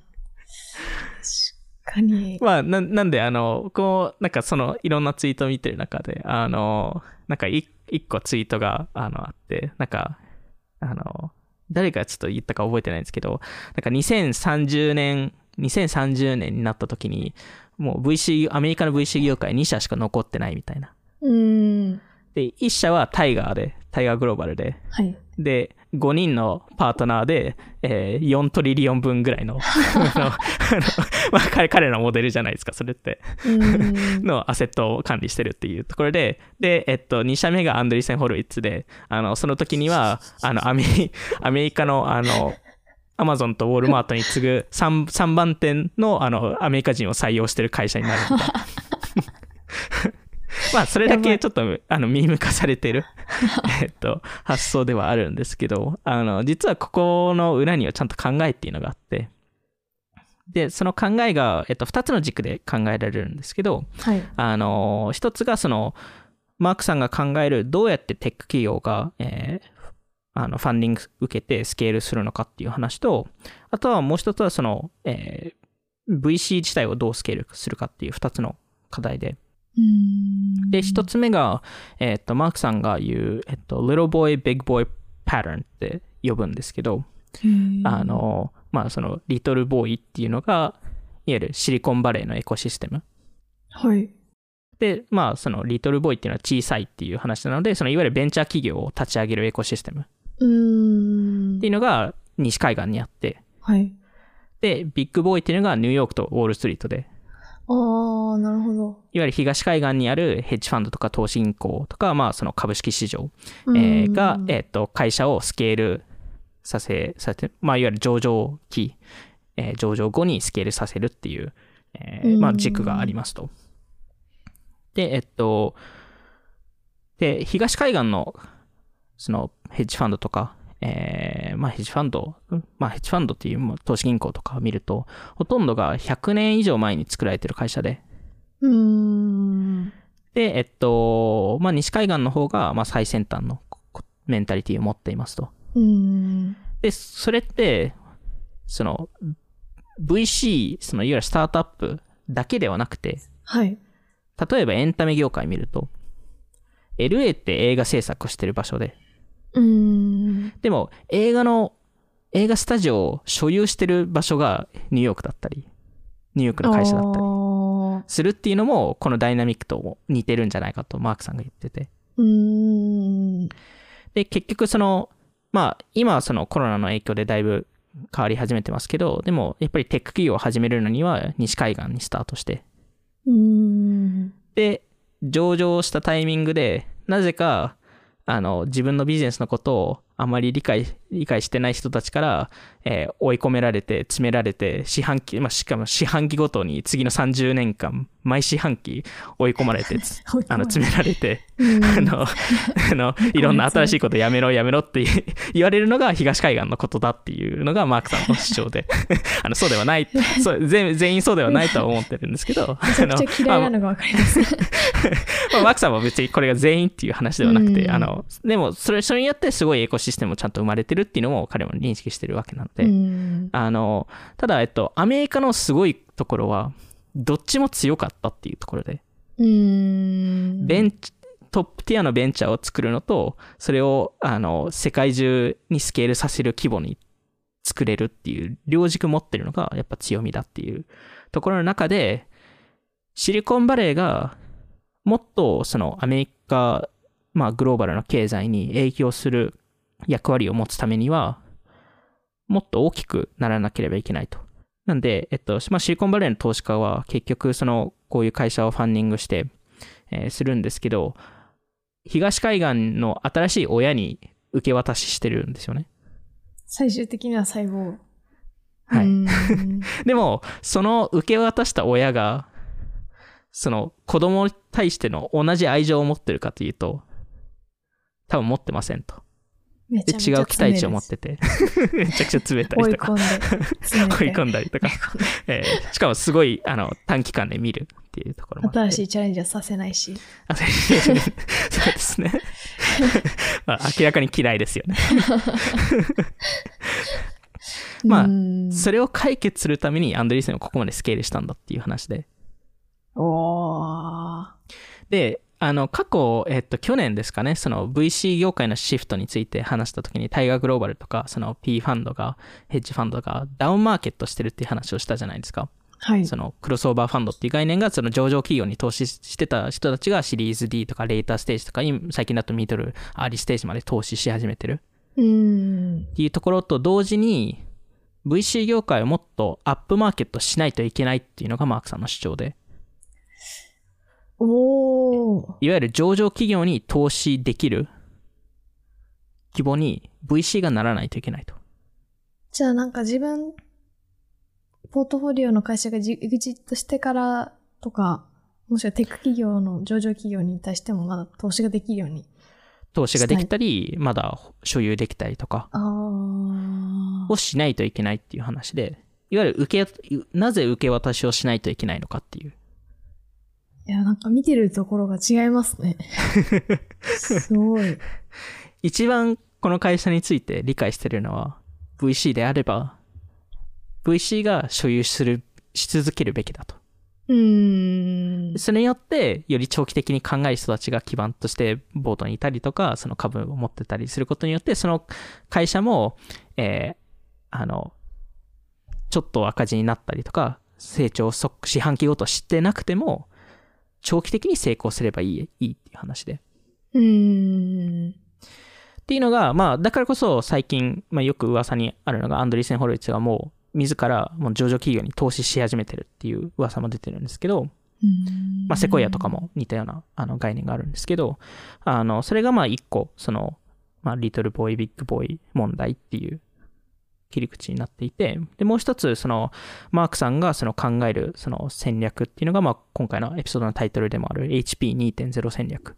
確かに。まあ、ななんで、あの、こう、なんかその、いろんなツイートを見てる中で、あの、なんかい一個ツイートが、あの、あって、なんか、あの、誰がちょっと言ったか覚えてないんですけど、なんか2030年、2030年になった時に、もう VC、アメリカの VC 業界2社しか残ってないみたいな。うーん。で、1社はタイガーで、タイガーグローバルで、はい。で、5人のパートナーで、えー4トリリオン分ぐらいの、[LAUGHS] まあ、彼彼のモデルじゃないですか、それって。のアセットを管理してるっていうところで、で、えっと、2社目がアンドリーセン・ホルウィッツで、あの、その時には、あの、アメリ、アメリカの、あの、アマゾンとウォールマートに次ぐ 3, 3番店の、あの、アメリカ人を採用してる会社になるみたいな。[LAUGHS] [LAUGHS] まあ、それだけちょっと、あの、ミーム化されてる、[LAUGHS] えっと、発想ではあるんですけど、あの、実はここの裏にはちゃんと考えっていうのがあって、で、その考えが、えっと、2つの軸で考えられるんですけど、はい。あの、一つがその、マークさんが考えるどうやってテック企業が、えーあの、ファンディング受けてスケールするのかっていう話と、あとはもう一つはその、えー VC 自体をどうスケールするかっていう二つの課題で。で、一つ目が、えっと、マークさんが言う、えっと、little boy, big boy pattern って呼ぶんですけど、あの、まあ、その、リトルボーイっていうのが、いわゆるシリコンバレーのエコシステム。はい。で、まあ、その、リトルボーイっていうのは小さいっていう話なので、その、いわゆるベンチャー企業を立ち上げるエコシステムっていうのが西海岸にあって、はい。で、ビッグボーイっていうのがニューヨークとウォールストリートで、ああ、なるほど。いわゆる東海岸にあるヘッジファンドとか投資銀行とか、まあ、その株式市場、うえーが、えっと、会社をスケールさせ、させ、まあ、いわゆる上場期、えー上場後にスケールさせるっていう、えーまあ、うん軸がありますと。で、えっと、で、東海岸の、その、ヘッジファンドとか、えーまあ、ヘッジファンド、うんまあ、ヘッジファンドっていうまあ投資銀行とかを見ると、ほとんどが100年以上前に作られてる会社で、うーん。で、えっと、まあ、西海岸の方が、まあ、最先端のこメンタリティを持っていますと。うーん。で、それって、その、VC、そのいわゆるスタートアップだけではなくて、はい。例えばエンタメ業界見ると、LA って映画制作をしてる場所で、うーん。でも映画の、映画スタジオを所有してる場所がニューヨークだったり、ニューヨークの会社だったりあするっていうのも、このダイナミックと似てるんじゃないかとマークさんが言ってて。ーうーん。で、結局その、まあ、今はそのコロナの影響でだいぶ変わり始めてますけど、でも、やっぱりテック企業を始めるのには西海岸にスタートして。で、上場したタイミングで、なぜか、あの、自分のビジネスのことをあまり理解、理解してない人たちから、えー追い込められて、詰められて、四半期、まあ、しかも四半期ごとに次の30年間、毎四半期追い込まれて、つ [LAUGHS] あの、詰められて、うん。あの、[LAUGHS] あの、いろんな新しいことやめろやめろって [LAUGHS] 言われるのが東海岸のことだっていうのがマークさんの主張で、あの、そうではない、そう全全員そうではないとは思ってるんですけど、めちゃくちゃ嫌いなのます。まあ、マークさんは別にこれが全員っていう話ではなくて、うん。あの、でも、それ、それによってすごいエコシステムもちゃんと生まれてるっていうのも彼も認識してるわけなので、うん。あの、ただ、えっと、アメリカのすごいところは、どっちも強かったっていうところで、うん。ベンチ、トップティアのベンチャーを作るのと、それを、あの、世界中にスケールさせる規模に作れるっていう、両軸持ってるのが、やっぱ強みだっていうところの中で、シリコンバレーが、もっと、その、アメリカ、まあ、グローバルな経済に影響する役割を持つためには、もっと大きくならなければいけないと。なんで、えっと、まあ、シリコンバレーの投資家は結局、その、こういう会社をファンディングして、えーするんですけど、東海岸の新しい親に受け渡ししてるんですよね。最終的には細胞。はいうん [LAUGHS] でも、その受け渡した親が、その子供に対しての同じ愛情を持ってるかというと、多分持ってませんと。で、めちゃめちゃ違う期待値を持ってて、[LAUGHS] めちゃくちゃ冷たいとか追い込ん、[LAUGHS] だりとか、えーしかもすごいあの短期間で見るっていうところも。新しいチャレンジはさせないし。あ [LAUGHS] そうですね。まあ、明らかに嫌いですよね。まあうんそれを解決するためにアンドリーセンはここまでスケールしたんだっていう話で。おーで、あの、過去、えっと、去年ですかね、その VC 業界のシフトについて話したときに、タイガーグローバルとか、その P ファンドが、ヘッジファンドがダウンマーケットしてるっていう話をしたじゃないですか。はい。そのクロスオーバーファンドっていう概念が、その上場企業に投資してた人たちがシリーズ D とかレーターステージとかに、最近だとミドル、アーリーステージまで投資し始めてるうん。っていうところと同時に、VC 業界をもっとアップマーケットしないといけないっていうのがマークさんの主張で、おー。いわゆる上場企業に投資できる規模に VC がならないといけないと。じゃあなんか自分、ポートフォリオの会社がジエグジットしてからとか、もしくはテック企業の上場企業に対してもまだ投資ができるように。投資ができたり、まだ所有できたりとか。をしないといけないっていう話で、いわゆる受け、なぜ受け渡しをしないといけないのかっていう。いや、なんか見てるところが違いますね。すごい。[LAUGHS] 一番この会社について理解してるのは VC であれば VC が所有するし続けるべきだと。うーん。それによってより長期的に考える人たちが基盤としてボードにいたりとかその株を持ってたりすることによってその会社も、えーあのちょっと赤字になったりとか成長そ四半期ごと知ってなくても長期的に成功すればいいいいっていう話で。うーん。っていうのが、まあ、だからこそ最近、まあ、よく噂にあるのが、アンドリーセン・ホロイッツがもう、自らもう上場企業に投資し始めてるっていう噂も出てるんですけど、まあ、セコイアとかも似たようなあの概念があるんですけど、あの、それがまあ一個、その、まあ、リトルボーイ、ビッグボーイ問題っていう切り口になっていて、で、もう一つ、その、マークさんがその考えるその戦略っていうのが、まあ、今回のエピソードのタイトルでもある HP2.0 戦略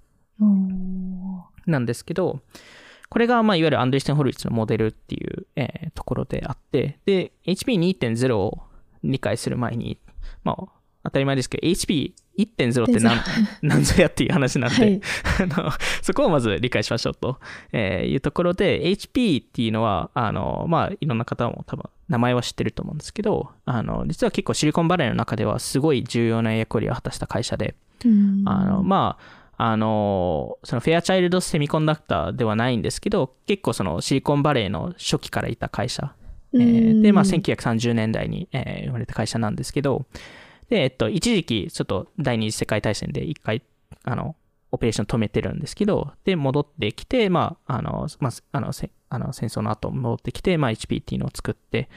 なんですけど、これが、まあ、いわゆるアンドリーセン・ホルイッツのモデルっていう、えーところであって、で、HP2.0 を理解する前に、まあ、当たり前ですけど、HP1.0 って何、何 [LAUGHS] ぞやっていう話なんで、はい。[LAUGHS] あの、そこをまず理解しましょうと、えーいうところで、HP っていうのは、あの、まあ、いろんな方も多分、名前は知ってると思うんですけど、あの、実は結構シリコンバレーの中ではすごい重要な役割を果たした会社で、うん。あの、まあ、あの、そのフェアチャイルドセミコンダクターではないんですけど、結構そのシリコンバレーの初期からいた会社。えーで、まあ、1930年代に、えー生まれた会社なんですけど、で、えっと、一時期、ちょっと第二次世界大戦で一回、あの、オペレーション止めてるんですけど、で、戻ってきて、まあ、あの、まあ、あの、せあの戦争の後戻ってきて、まあ、HP っていうのを作って、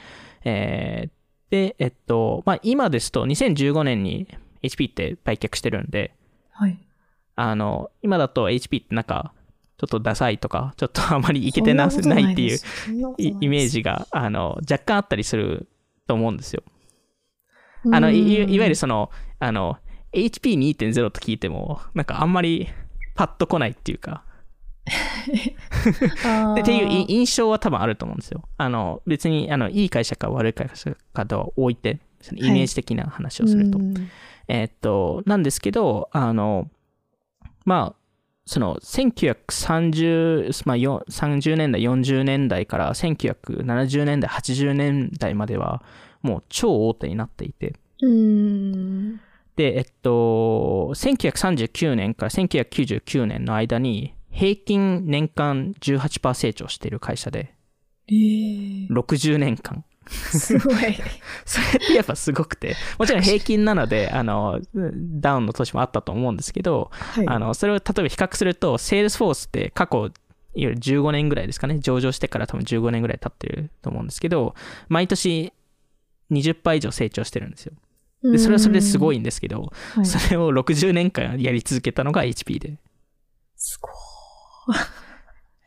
えーで、えっと、まあ、今ですと、2015年に HP って売却してるんで、はい。あの、今だと HP ってなんか、ちょっとダサいとか、ちょっとあまりいけてなないっていうイメージが、あの、若干あったりすると思うんですよ。あの、いいいわゆるその、あの、HP2.0 と聞いても、なんかあんまりパッと来ないっていうか、[LAUGHS] っていうい印象は多分あると思うんですよ。あの、別に、あの、いい会社か悪い会社かとは置いて、そのイメージ的な話をすると。うん。えーっと、なんですけど、あの、まあ、その1930、まあ、よ30年代、40年代から1970年代、80年代まではもう超大手になっていて。で、えっと、1939年から1999年の間に平均年間18%成長している会社で、えー、60年間。すごい。[LAUGHS] それってやっぱすごくて、もちろん平均なので、あの、ダウンの年もあったと思うんですけど、はい。あの、それを例えば比較すると、セールスフォースって過去、いわゆる15年ぐらいですかね、上場してから多分15年ぐらい経ってると思うんですけど、毎年20%以上成長してるんですよ。で、それはそれですごいい。んですけど、はい、それを60年間やり続けたのが HP で。すごい。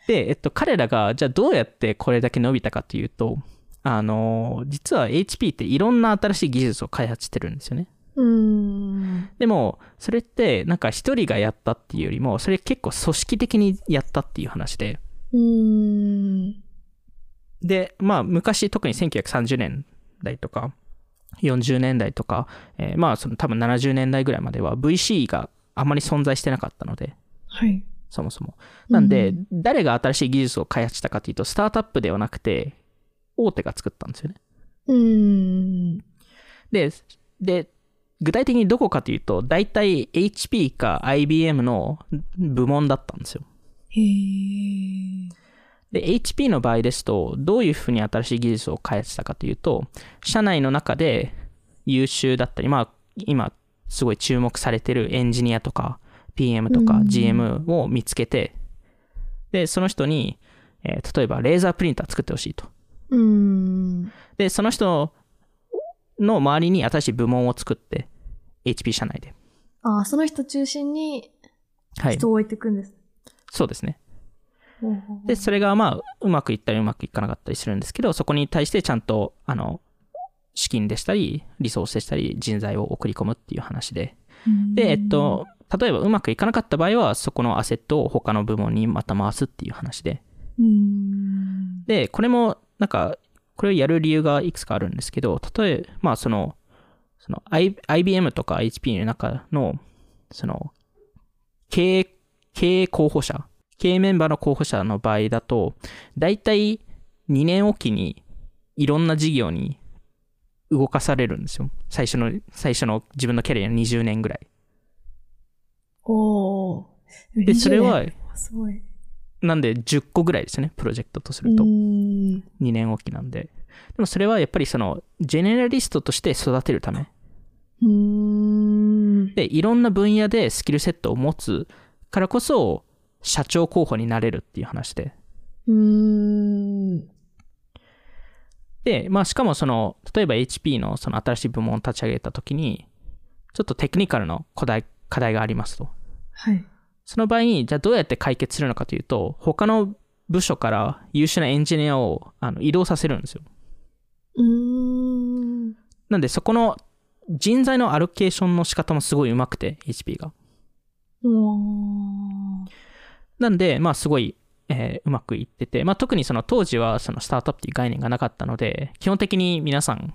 で、えっと、彼らが、じゃあどうやってこれだけ伸びたかというと、あの、実は HP っていろんな新しい技術を開発してるんですよね。うーん。でも、それって、なんか一人がやったっていうよりも、それ結構組織的にやったっていう話で、うーん。で、まあ、昔、特に1930年代とか、40年代とか、えーまあ、その多分70年代ぐらいまでは VC があまり存在してなかったので、はい。そもそも。なんで、うん誰が新しい技術を開発したかというと、スタートアップではなくて、大手が作ったんですよね。うーん。で、で、具体的にどこかというと、大体 HP か IBM の部門だったんですよ。へー。で、HP の場合ですと、どういうふうに新しい技術を開発したかというと、社内の中で優秀だったり、まあ、今、すごい注目されてるエンジニアとか、PM とかうん GM を見つけて、で、その人に、えー例えば、レーザープリンター作ってほしいと。で、その人の周りに新しい部門を作って、HP 社内で。あー、その人中心にはい。人を置いていくんです。そうですね。で、それがまあ、うまくいったりうまくいかなかったりするんですけど、そこに対してちゃんと、あの、資金でしたり、リソースでしたり、人材を送り込むっていう話で。で、えっと、例えばうまくいかなかった場合は、そこのアセットを他の部門にまた回すっていう話で。で、これも、なんか、これをやる理由がいくつかあるんですけど、例えば、まあ、その、その、I、IBM とか HP の中の、その、経営、経営候補者、経営メンバーの候補者の場合だと、だいたい2年おきにいろんな事業に動かされるんですよ。最初の、最初の自分のキャリアの20年ぐらい。おー。で、それは20、年すごい。なんで10個ぐらいですね、プロジェクトとすうると。ーん。2年おきなんで。でもそれはやっぱりその、ジェネラリストとして育てるため。うーん。で、いろんな分野でスキルセットを持つからこそ、社長候補になれるっていう話で。うーん。で、まあしかもその、例えば HP のその新しい部門を立ち上げたときに、ちょっとテクニカルの課題、課題がありますと。はい。その場合に、じゃあどうやって解決するのかというと、他の部署から優秀なエンジニアをあの移動させるんですよ。うーん。なんでそこの人材のアロケーションの仕方もすごい上手くて、HP が。なんで、まあすごい、えーうまくいってて、まあ特にその当時はそのスタートアップっていう概念がなかったので、基本的に皆さん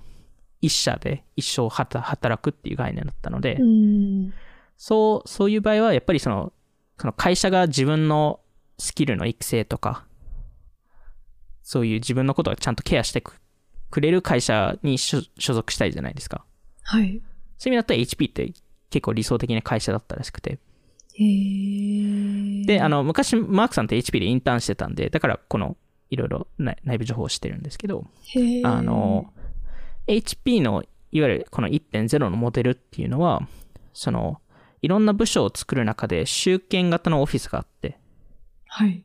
一社で一生働くっていう概念だったので、ー。うん。そう、そういう場合はやっぱりその、その会社が自分のスキルの育成とか、そういう自分のことをちゃんとケアしてくくれる会社に所所属したいじゃないですか。はい。そういう意味だったら HP って結構理想的な会社だったらしくて。で、あ、の、昔、マークさんって HP でインターンしてたんで、だからこの、いろいろ内内部情報を知ってるんですけど。あの、HP の、いわゆるこの1.0のモデルっていうのは、その、いろんな部署を作る中で集権型のオフィスがあって、はい。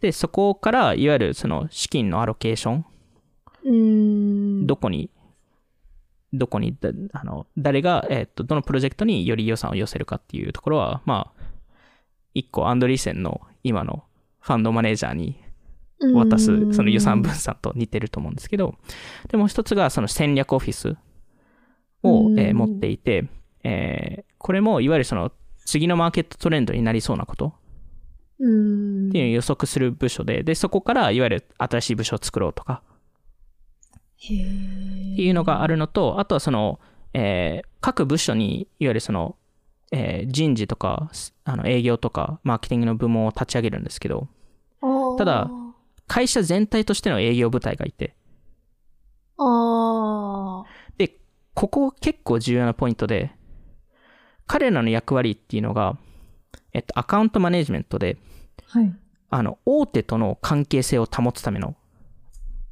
で、そこから、いわゆるその資金のアロケーション。どこに、どこに、だあの、誰が、えっと、どのプロジェクトにより予算を寄せるかっていうところは、まあ、一個アンドリーセンの今のファンドマネージャーに渡す、その予算分散と似てると思うんですけど、でもう一つがその戦略オフィスを、うんえー持っていて、えーこれもいわゆるその次のマーケットトレンドになりそうなことうん。っていうのを予測する部署で、で、そこからいわゆる新しい部署を作ろうとか。っていうのがあるのと、あとはその、えー各部署にいわゆるそのえー人事とか、あの営業とか、マーケティングの部門を立ち上げるんですけど、ただ会社全体としての営業部隊がいて。で、ここ結構重要なポイントで、彼らの役割っていうのが、えっと、アカウントマネジメントで、はい。あの、大手との関係性を保つための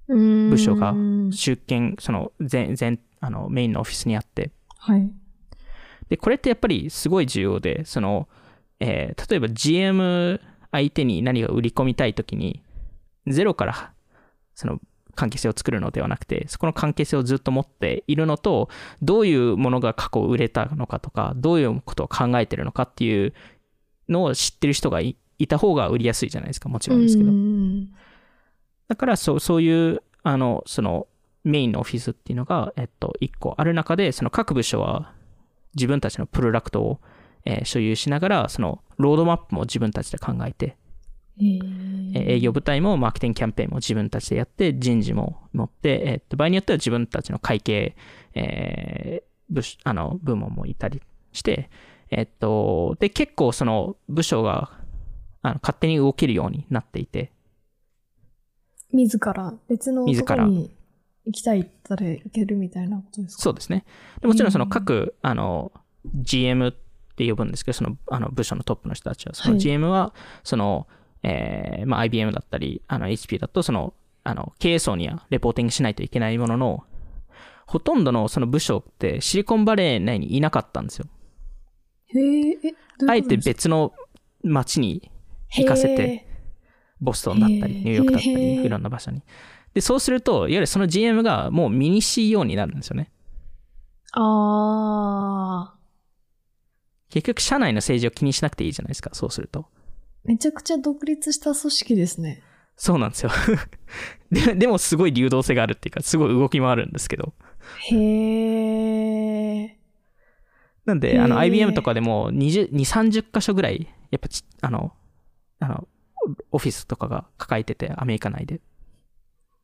部部署が出勤、その、全、全、あの、メインのオフィスにあって、はい。で、これってやっぱりすごい重要で、その、えー例えば GM 相手に何か売り込みたいときに、ゼロから、その、関係性を作るのではなくて、そこの関係性をずっと持っているのと、どういうものが過去売れたのかとか、どういうことを考えてるのかっていうのを知ってる人がいいた方が売りやすいじゃないですか、もちろんですけど。うんだからそう、そういう、あの、その、メインのオフィスっていうのが、えっと、一個ある中で、その各部署は自分たちのプロダクトを、えー所有しながら、その、ロードマップも自分たちで考えて、えー営業部隊もマーケティングキャンペーンも自分たちでやって、人事も持って、えっと、場合によっては自分たちの会計、えー部署あの、部門もいたりして、えっと、で、結構その部署が、あの、勝手に動けるようになっていて、自ら別のとこに行きたいったら行けるみたいなことですか？そうですね。でもちろんそのうん。各、あの、GM って呼ぶんですけど、その、あの、部署のトップの人たちは、そのはい。GM は、その、えーまあ、IBM だったり、あの、HP だと、その、あの、経営層にはレポーティングしないといけないものの、ほとんどのその部署ってシリコンバレー内にいなかったんですよ。へえ、あえて別の街に行かせて、へボストンだったり、ニューヨークだったへり、ーいろんな場所に。で、そうすると、いわゆるその GM がもうミニ CEO になるんですよね。ーあ結局、社内の政治を気にしなくていいじゃないですか、そうすると。ー、めちゃくちゃ独立した組織ですね。そうなんですよ。[LAUGHS] ででも、すごい流動性があるっていうか、すごい動きもあるんですけど。へえ。なんで、あの、IBM とかでも20、2、30箇所ぐらい、やっぱち、あの、あの、オフィスとかが抱えてて、アメリカ内で。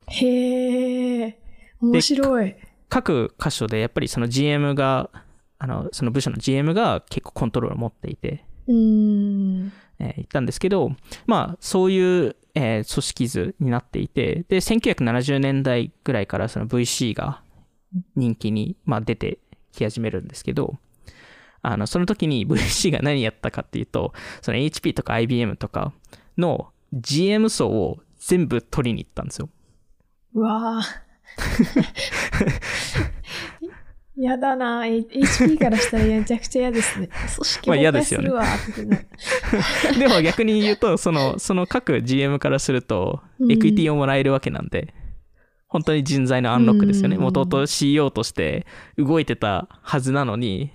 へえ。面白い。各箇所で、やっぱりその GM が、あの、その部署の GM が結構コントロールを持っていて、うーん。えー言ったんですけど、まあ、そういう、えー組織図になっていて、で、1970年代ぐらいからその VC が人気に、まあ、出てき始めるんですけど、あの、その時に VC が何やったかっていうと、その HP とか IBM とかの GM 層を全部取りに行ったんですよ。うわぁ。[LAUGHS] やだなぁ。HP からしたらめちゃくちゃ嫌ですね。組織崩壊ですよねするわってな。[LAUGHS] でも逆に言うと、その、その各 GM からするとう、んエクイティをもらえるわけなんで、本当に人材のアンロックですよね。うんもともと CEO として動いてたはずなのに、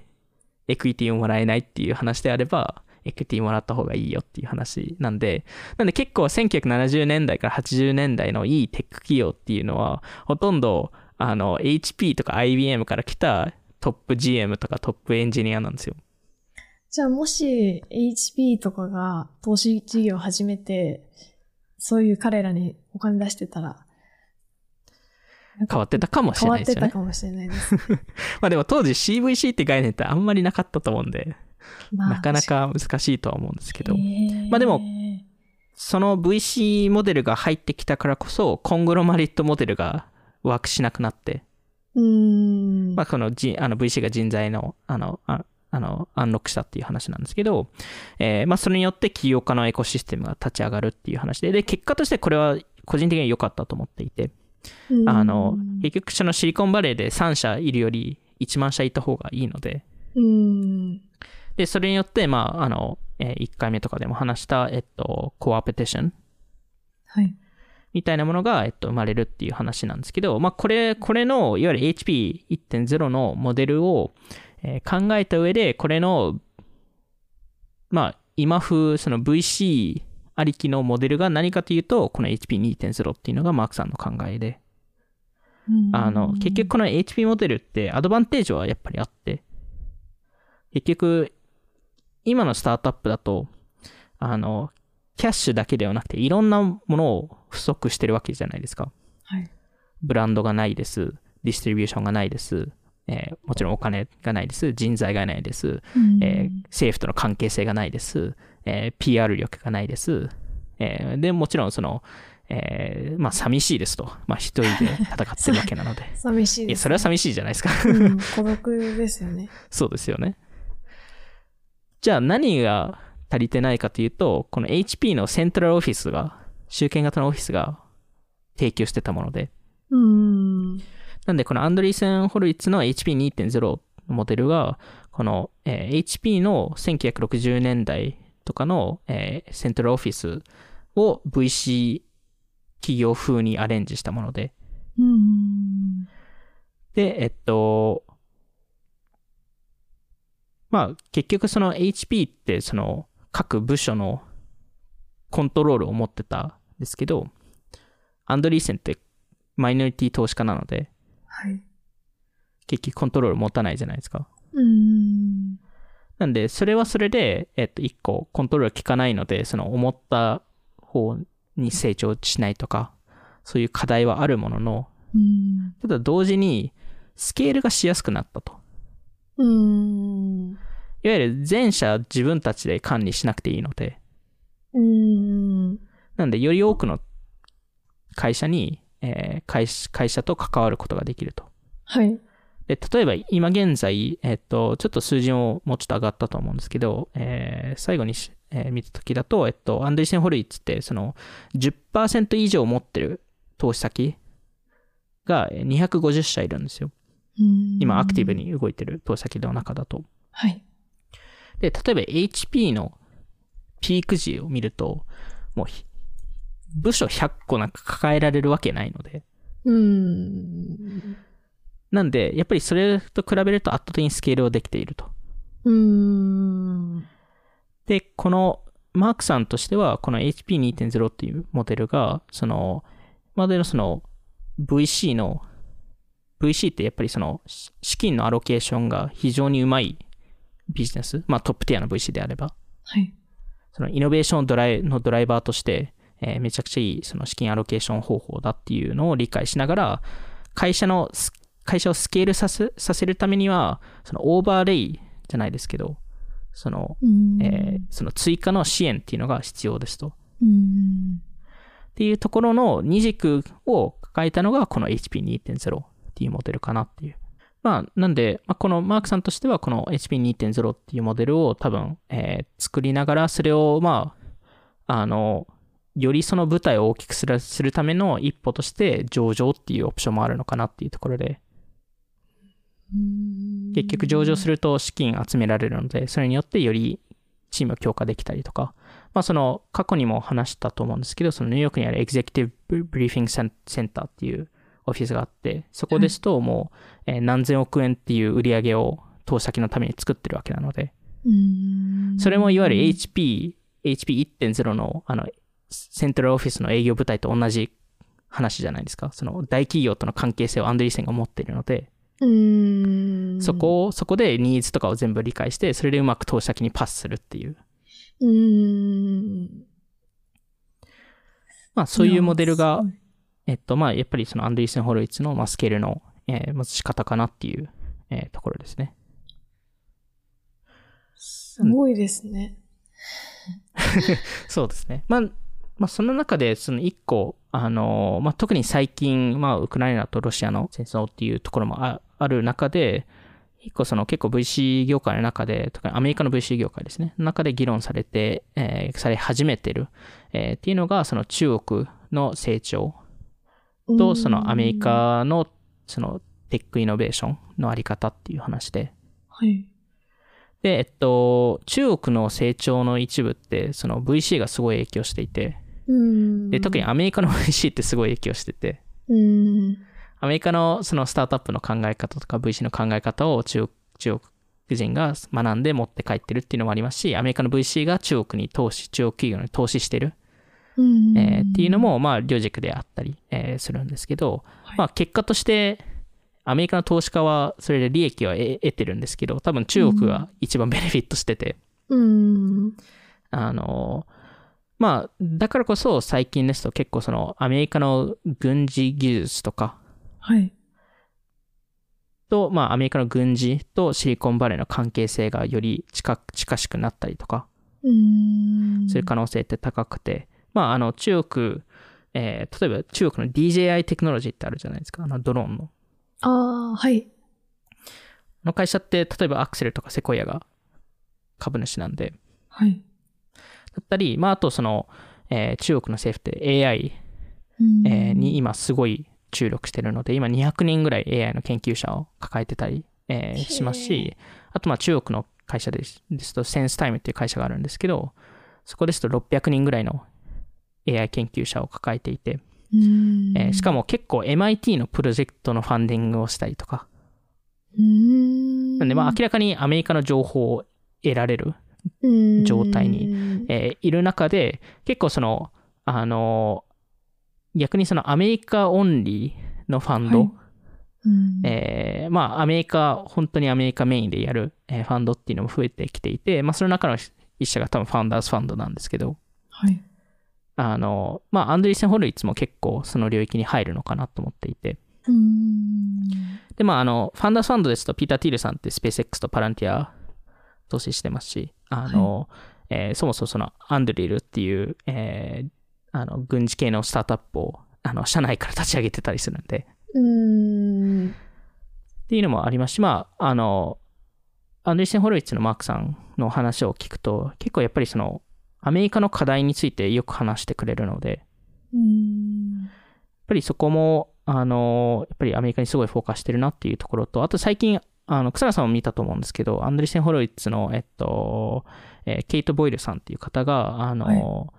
equity をもらえないっていう話であれば、 equity もらった方がいいよっていう話なんで、なんで結構1970年代から80年代のいいテック企業っていうのは、ほとんど、あの、HP とか IBM から来たトップ GM とかトップエンジニアなんですよ。じゃあもし HP とかが投資事業を始めて、そういう彼らにお金出してたら、変わってたかもしれ変わないですよね。ってたかもしれないです。[LAUGHS] まあでも当時 CVC って概念ってあんまりなかったと思うんで、まあなかなか難しいとは思うんですけど。まあでもその VC モデルが入ってきたからこそ、コングロマリットモデルがワークしなくなって。まあこの,、あの VC が人材の、あの、ああの、アンロックしたっていう話なんですけど、えーまあそれによって起業家のエコシステムが立ち上がるっていう話で、で、結果としてこれは個人的には良かったと思っていて、うん。あの、結局そのシリコンバレーで3社いるより1万社いた方がいいので、うん。で、それによって、まあ、あの、え1回目とかでも話した、えっと、コアペティションはい。みたいなものが、えっと、生まれるっていう話なんですけど、まあ、これ、これの、いわゆる HP1.0 のモデルを、えー考えた上で、これの、まあ、今風、その VC ありきのモデルが何かというと、この HP2.0 っていうのがマークさんの考えで、あの、結局この HP モデルってアドバンテージはやっぱりあって、結局、今のスタートアップだと、あの、キャッシュだけではなくて、いろんなものを不足してるわけじゃないですか。はい。ブランドがないです。ディストリビューションがないです。えーもちろんお金がないです。人材がないです。うんえー政府との関係性がないです。えー PR 力がないです。えーで、もちろんその、えーまあ寂しいですと。まあ一人で戦ってるわけなので。[LAUGHS] 寂しいです、それは寂しいじゃないですか。うん孤独ですよね。[LAUGHS] そうですよね。じゃあ何が足りてないかというと、この HP のセントラルオフィスが、集権型のオフィスが提供してたもので、うん。なんでこのアンドリーセン・ホルイッツの HP2.0 のモデルが、この、えー HP の1960年代とかの、えーセントラルオフィスを VC 企業風にアレンジしたもので、うん。で、えっと、まあ結局その HP ってその各部署のコントロールを持ってたんですけど、アンドリーセンってマイノリティ投資家なので、はい。結局コントロール持たないじゃないですか。うん。なんで、それはそれで、えっと、一個コントロール効かないので、その思った方に成長しないとか、そういう課題はあるものの、うん。ただ同時にスケールがしやすくなったと。うん。いわゆる全社自分たちで管理しなくていいので、うん。なんでより多くの会社に、えー会社会社と関わることができると。はい。で、例えば今現在、えっと、ちょっと数字ももうちょっと上がったと思うんですけど、えー最後にし、えー見たときだと、えっと、アンドリーセン・ホルイッツって、その、10%以上持ってる投資先がえー250社いるんですよ。うん今、アクティブ。に動いてる投資先の中だと。はい。で、例えば HP のピーク時を見ると、もうひ、部署100個なんか抱えられるわけないので。うん。なんで、やっぱりそれと比べると圧倒的にスケールをできていると。うん。で、このマークさんとしては、この HP2.0 っていうモデルが、その、モデルのその VC の、VC ってやっぱりそのし資金のアロケーションが非常にうまいビジネス、まあトップティアの VC であれば、はい。そのイノベーションドライのドライバーとして、えーめちゃくちゃいいその資金アロケーション方法だっていうのを理解しながら、会社のス、会社をスケールさせさせるためには、そのオーバーレイじゃないですけど、その、うんえーその追加の支援っていうのが必要ですと。うん。っていうところの二軸を抱えたのがこの HP2.0 っていうモデルかなっていう。まあ、なんで、まあ、このマークさんとしてはこの HP2.0 っていうモデルを多分、えー作りながら、それをまあ、あの、よりその舞台を大きくするするための一歩として上場っていうオプションもあるのかなっていうところで、結局上場すると資金集められるので、それによってよりチームを強化できたりとか、まあその過去にも話したと思うんですけど、そのニューヨークにあるエグゼクティブブリーフィングセンセンターっていうオフィスがあって、そこですともうえー何千億円っていう売り上げを投資先のために作ってるわけなので、うん。それもいわゆる HP、HP1.0 のあのセントラルオフィスの営業部隊と同じ話じゃないですか。その大企業との関係性をアンドリーセンが持っているので、うん。そこを、そこでニーズとかを全部理解して、それでうまく投資先にパスするっていう。うん。まあそういうモデルがえっとまあやっぱりそのアンドリーセン・ホロイツの、まあ、スケールの、えー、まず仕方かなっていう、えーところですね。すごいですね。[LAUGHS] そうですね。まあ、まあその中でその一個、あのーまあ特に最近、まあウクライナとロシアの戦争っていうところもあある中で、一個その結構 VC 業界の中で、特にアメリカの VC 業界ですね、の中で議論されて、えーされ始めてる、えーっていうのが、その中国の成長と、そのアメリカのそのテックイノベーションのあり方っていう話で、はい。で、えっと、中国の成長の一部って、その VC がすごい影響していて、うん。で、特にアメリカの VC ってすごい影響してて、うん。アメリカのそのスタートアップの考え方とか VC の考え方を中中国人が学んで持って帰ってるっていうのもありますし、アメリカの VC が中国に投資、中国企業に投資してる、うん。えーっていうのも、まあ、両軸であったり、えーするんですけど、はいまあ、結果として、アメリカの投資家はそれで利益は得得てるんですけど、多分中国が一番ベネフィットしてて、うん。あの、まあ、だからこそ最近ですと結構そのアメリカの軍事技術とかはい。と、まあ、アメリカの軍事とシリコンバレーの関係性がより近近しくなったりとか、うん。する可能性って高くて、まあ、あの、中国、えー例えば中国の DJI テクノロジーってあるじゃないですか、あの、ドローンの。ああ、はい。あの会社って、例えばアクセルとかセコイアが株主なんで、はい。だったり、まあ、あとその、えー中国の政府って AI、うんえーに今すごい注力してるので、今200人ぐらい AI の研究者を抱えてたり、えーしますし、あとまあ中国の会社ですですと、センスタイムっていう会社があるんですけど、そこですと600人ぐらいの AI 研究者を抱えていて、うん。えーしかも結構 MIT のプロジェクトのファンディングをしたりとか、うん。なんでまあ明らかにアメリカの情報を得られる、うん。状態にえーいる中で、結構その、あの逆にそのアメリカオンリーのファンド、はい。うん。えーまあアメリカ、本当にアメリカメインでやる、えーファンドっていうのも増えてきていて、まあその中の一社が多分ファウンダーズファンドなんですけど、はい。あの、まあアンドリーセン・ホルイッツも結構その領域に入るのかなと思っていて、うん。で、まああの、ファウンダーズファンドですと、ピーター・ティールさんってスペース X とパランティア投資してますし、あの、えーそもそもそのアンドリルっていう、えーあの、軍事系のスタートアップを、あの、社内から立ち上げてたりするんで、うん。っていうのもありますし、まあ、あの、アンドリーセン・ホロイッツのマークさんの話を聞くと、結構やっぱりその、アメリカの課題についてよく話してくれるので、やっうん。ぱりそこも、あの、やっぱりアメリカにすごいフォーカスしてるなっていうところと、あと最近、あの、草野さんも見たと思うんですけど、アンドリーセン・ホロイッツの、えっと、えーケイト・ボイルさんっていう方が、あの、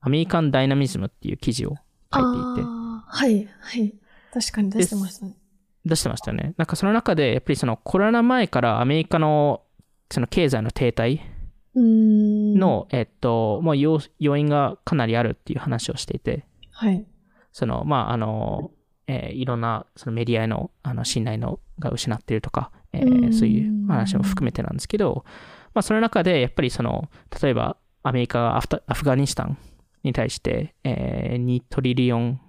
アメリカン・ダイナミズムっていう記事を書いていて、はい。はい。確かに出してましたね。出してましたよね。なんかその中で、やっぱりそのコロナ前からアメリカのその経済の停滞うん。の、えっと、まあ、要要因がかなりあるっていう話をしていて、はい。その、まあ、あの、えーいろんなそのメディアへのあの信頼のが失っているとか、えーうん。そういう話も含めてなんですけど、まあ、その中でやっぱりその、例えばアメリカがアフタアフガニスタンに対して、えー2トリリオン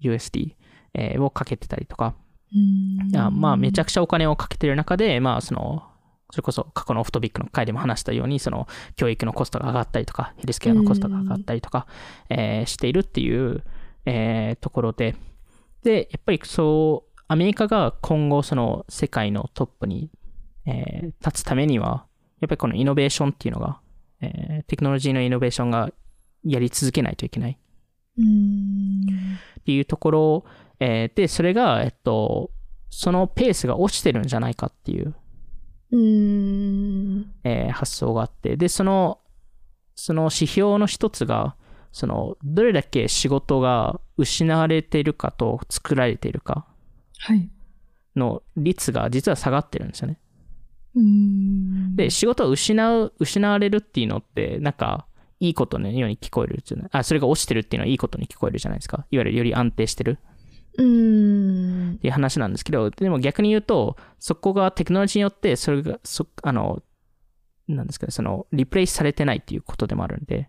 USD、えーをかけてたりとか、うん。あまあ、めちゃくちゃお金をかけてる中で、まあ、その、それこそ過去のオフトピックの回でも話したように、その、教育のコストが上がったりとか、ヘルスケアのコストが上がったりとか、えーしているっていう、えーところで、で、やっぱりそう、アメリカが今後、その、世界のトップに、えー立つためには、やっぱりこのイノベーションっていうのが、えーテクノロジーのイノベーションがやり続けないといけない。うん。っていうところ、えーで、それが、えっと、そのペースが落ちてるんじゃないかっていう、うん。えー発想があって、で、その、その指標の一つが、その、どれだけ仕事が失われているかと作られているかはい。の率が実は下がってるんですよね。うん。で、仕事を失う、失われるっていうのって、なんか、いいことのように聞こえるじゃないあ、それが落ちてるっていうのはいいことに聞こえるじゃないですか。いわゆるより安定してるうんっ。ていう話なんですけど、でも逆に言うと、そこがテクノロジーによって、それが、そあの、なんですかね、その、リプレイスされてないっていうことでもあるんで、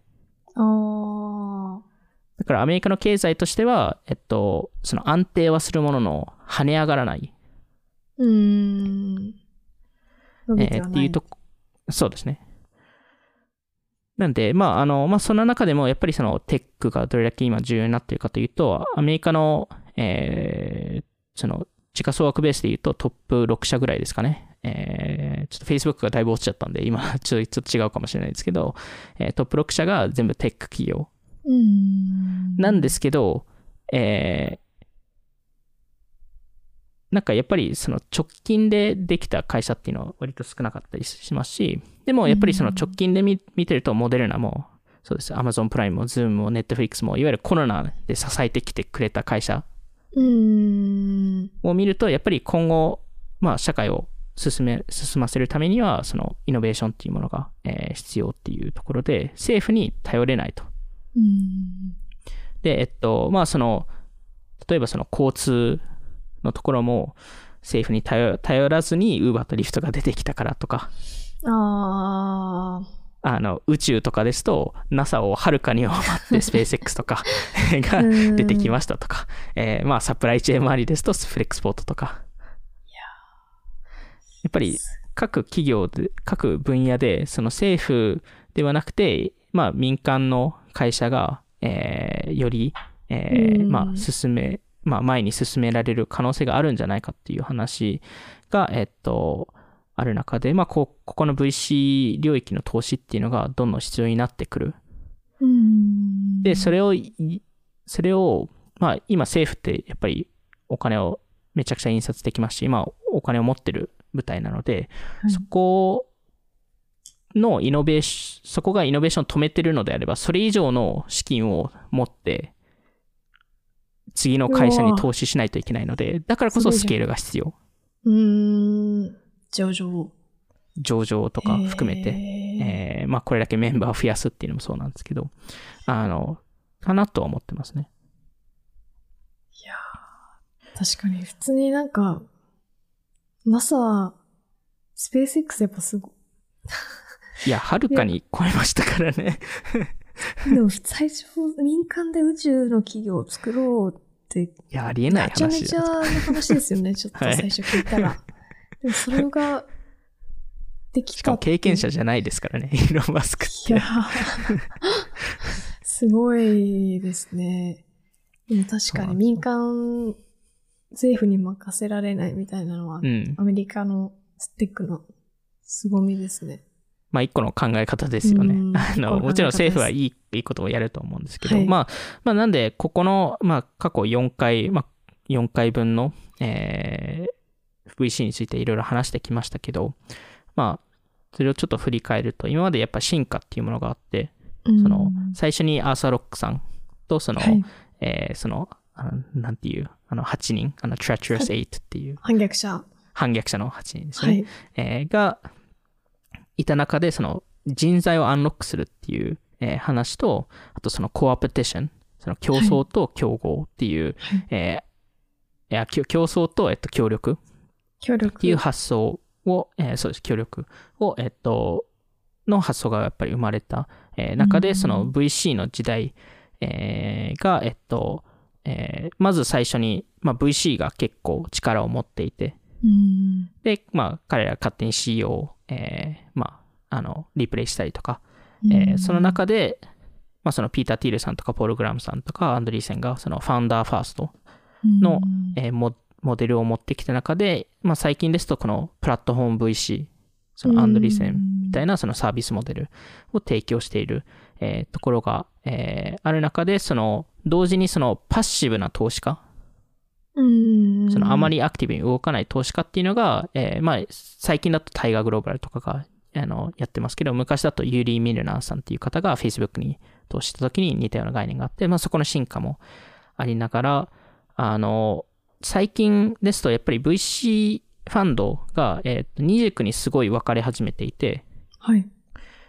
ああ。だからアメリカの経済としては、えっと、その安定はするものの、跳ね上がらない、うん。伸びえーてはない。っていうとこ、そうですね。なんで、まあ、あの、まあ、その中でも、やっぱりそのテックがどれだけ今重要になっているかというと、アメリカの、えーその、時価総額ベースで言うとトップ6社ぐらいですかね。えーちょっと Facebook がだいぶ落ちちゃったんで、今、[LAUGHS] ちょっとちょっと違うかもしれないですけど、えートップ6社が全部テック企業うん。なんですけど、えーなんかやっぱりその直近でできた会社っていうのは割と少なかったりしますし、でもやっぱりその直近で見見てるとモデルナも、そうです、Amazon プライムも Zoom も Netflix も、いわゆるコロナで支えてきてくれた会社うん。を見ると、やっぱり今後、まあ社会を進め、進ませるためには、そのイノベーションっていうものが、えー必要っていうところで、政府に頼れないと。うん。で、えっと、まあその、例えばその交通のところも政府に頼頼らずに Uber と Lyft が出てきたからとか、ああ。あの、宇宙とかですと NASA をはるかに上回って [LAUGHS] スペース X とかがうん。出てきましたとか、えーまあサプライチェーン周りですとフレックスポートとか、っぱり各企業で、各分野で、その政府ではなくて、まあ民間の会社が、えーより、えーうん。まあ進め、まあ前に進められる可能性があるんじゃないかっていう話が、えっと、ある中で、まあこ、ここの VC 領域の投資っていうのがどんどん必要になってくる。うんで、それをい、それを、まあ今政府ってやっぱりお金をめちゃくちゃ印刷できますし、今お金を持ってる舞台なので、はいそこのイノベーション、そこがイノベーションを止めてるのであれば、それ以上の資金を持って、次の会社に投資しないといけないので、だからこそスケールが必要。うーん。上場上場とか含めて、て。えーまあこれだけメンバーを増やすっていうのもそうなんですけど、あの、かなとは思ってますね。いやー確かに普通になんか、NASA、スペース X やっぱすごいや、はるかに超えましたからね。い。でも最初、民間で宇宙の企業を作ろうって、いや、ありえないめちゃめちゃな話ですよね、[LAUGHS] ちょっと最初聞いたら。でもそれが、できたしかも経験者じじゃないですからね、[LAUGHS] イーロン・マスクっていや。ーすごいですね。確かに民間政府に任せられないみたいなのは、うん。アメリカのスティックの凄みですね。まあ、一個の考え方ですよねう。んあの、もちろん政府はいい、いいことをやると思うんですけど、はいまあ、まあ、なんで、ここの、まあ、過去4回、まあ、4回分の、えー VC についていろいろ話してきましたけど、まあ、それをちょっと振り返ると、今までやっぱ進化っていうものがあって、そその、最初にアーサー・ロックさんと、その、はい、えーその、なんていう、あの、8人、あの、Treacherous Eight っていう、反逆者。反逆者の8人ですね。はい。えーがいた中で、その人材をアンロックするっていう、えー話と、あとそのコアペティション、その競争と競合っていう、はいえーいや競競争と、えっと、協力協力。っていう発想を、えーそうです、協力を、えっと、の発想がやっぱり生まれた、えー中で、うんその VC の時代、えーが、えっと、えーまず最初に、まあ、VC が結構力を持っていて、うん。で、まあ、彼ら勝手に CEO を、えーまあ、あの、リプレイしたりとか、えーその中で、まあ、そのピーター・ティールさんとか、ポール・グラムさんとか、アンドリーセンが、そのファウンダーファーストのうんえーモモデルを持ってきた中で、まあ、最近ですとこのプラットフォーム VC そのアンドリーセンみたいなそのサービスモデルを提供している、えーところが、えーある中でその同時にそのパッシブな投資家うん。そのあまり、りアクティブに動かない投資家っていうのが、えーまあ、最近だとタイガーグローバルとかがあのやってますけど昔だとユーリー・ミルナーさんっていう方が Facebook に投資した時に似たような概念があって、まあ、そこの進化もありながらあの最近ですとやっぱり VC ファンドが、えーと二軸にすごい分かれ始めていてはい。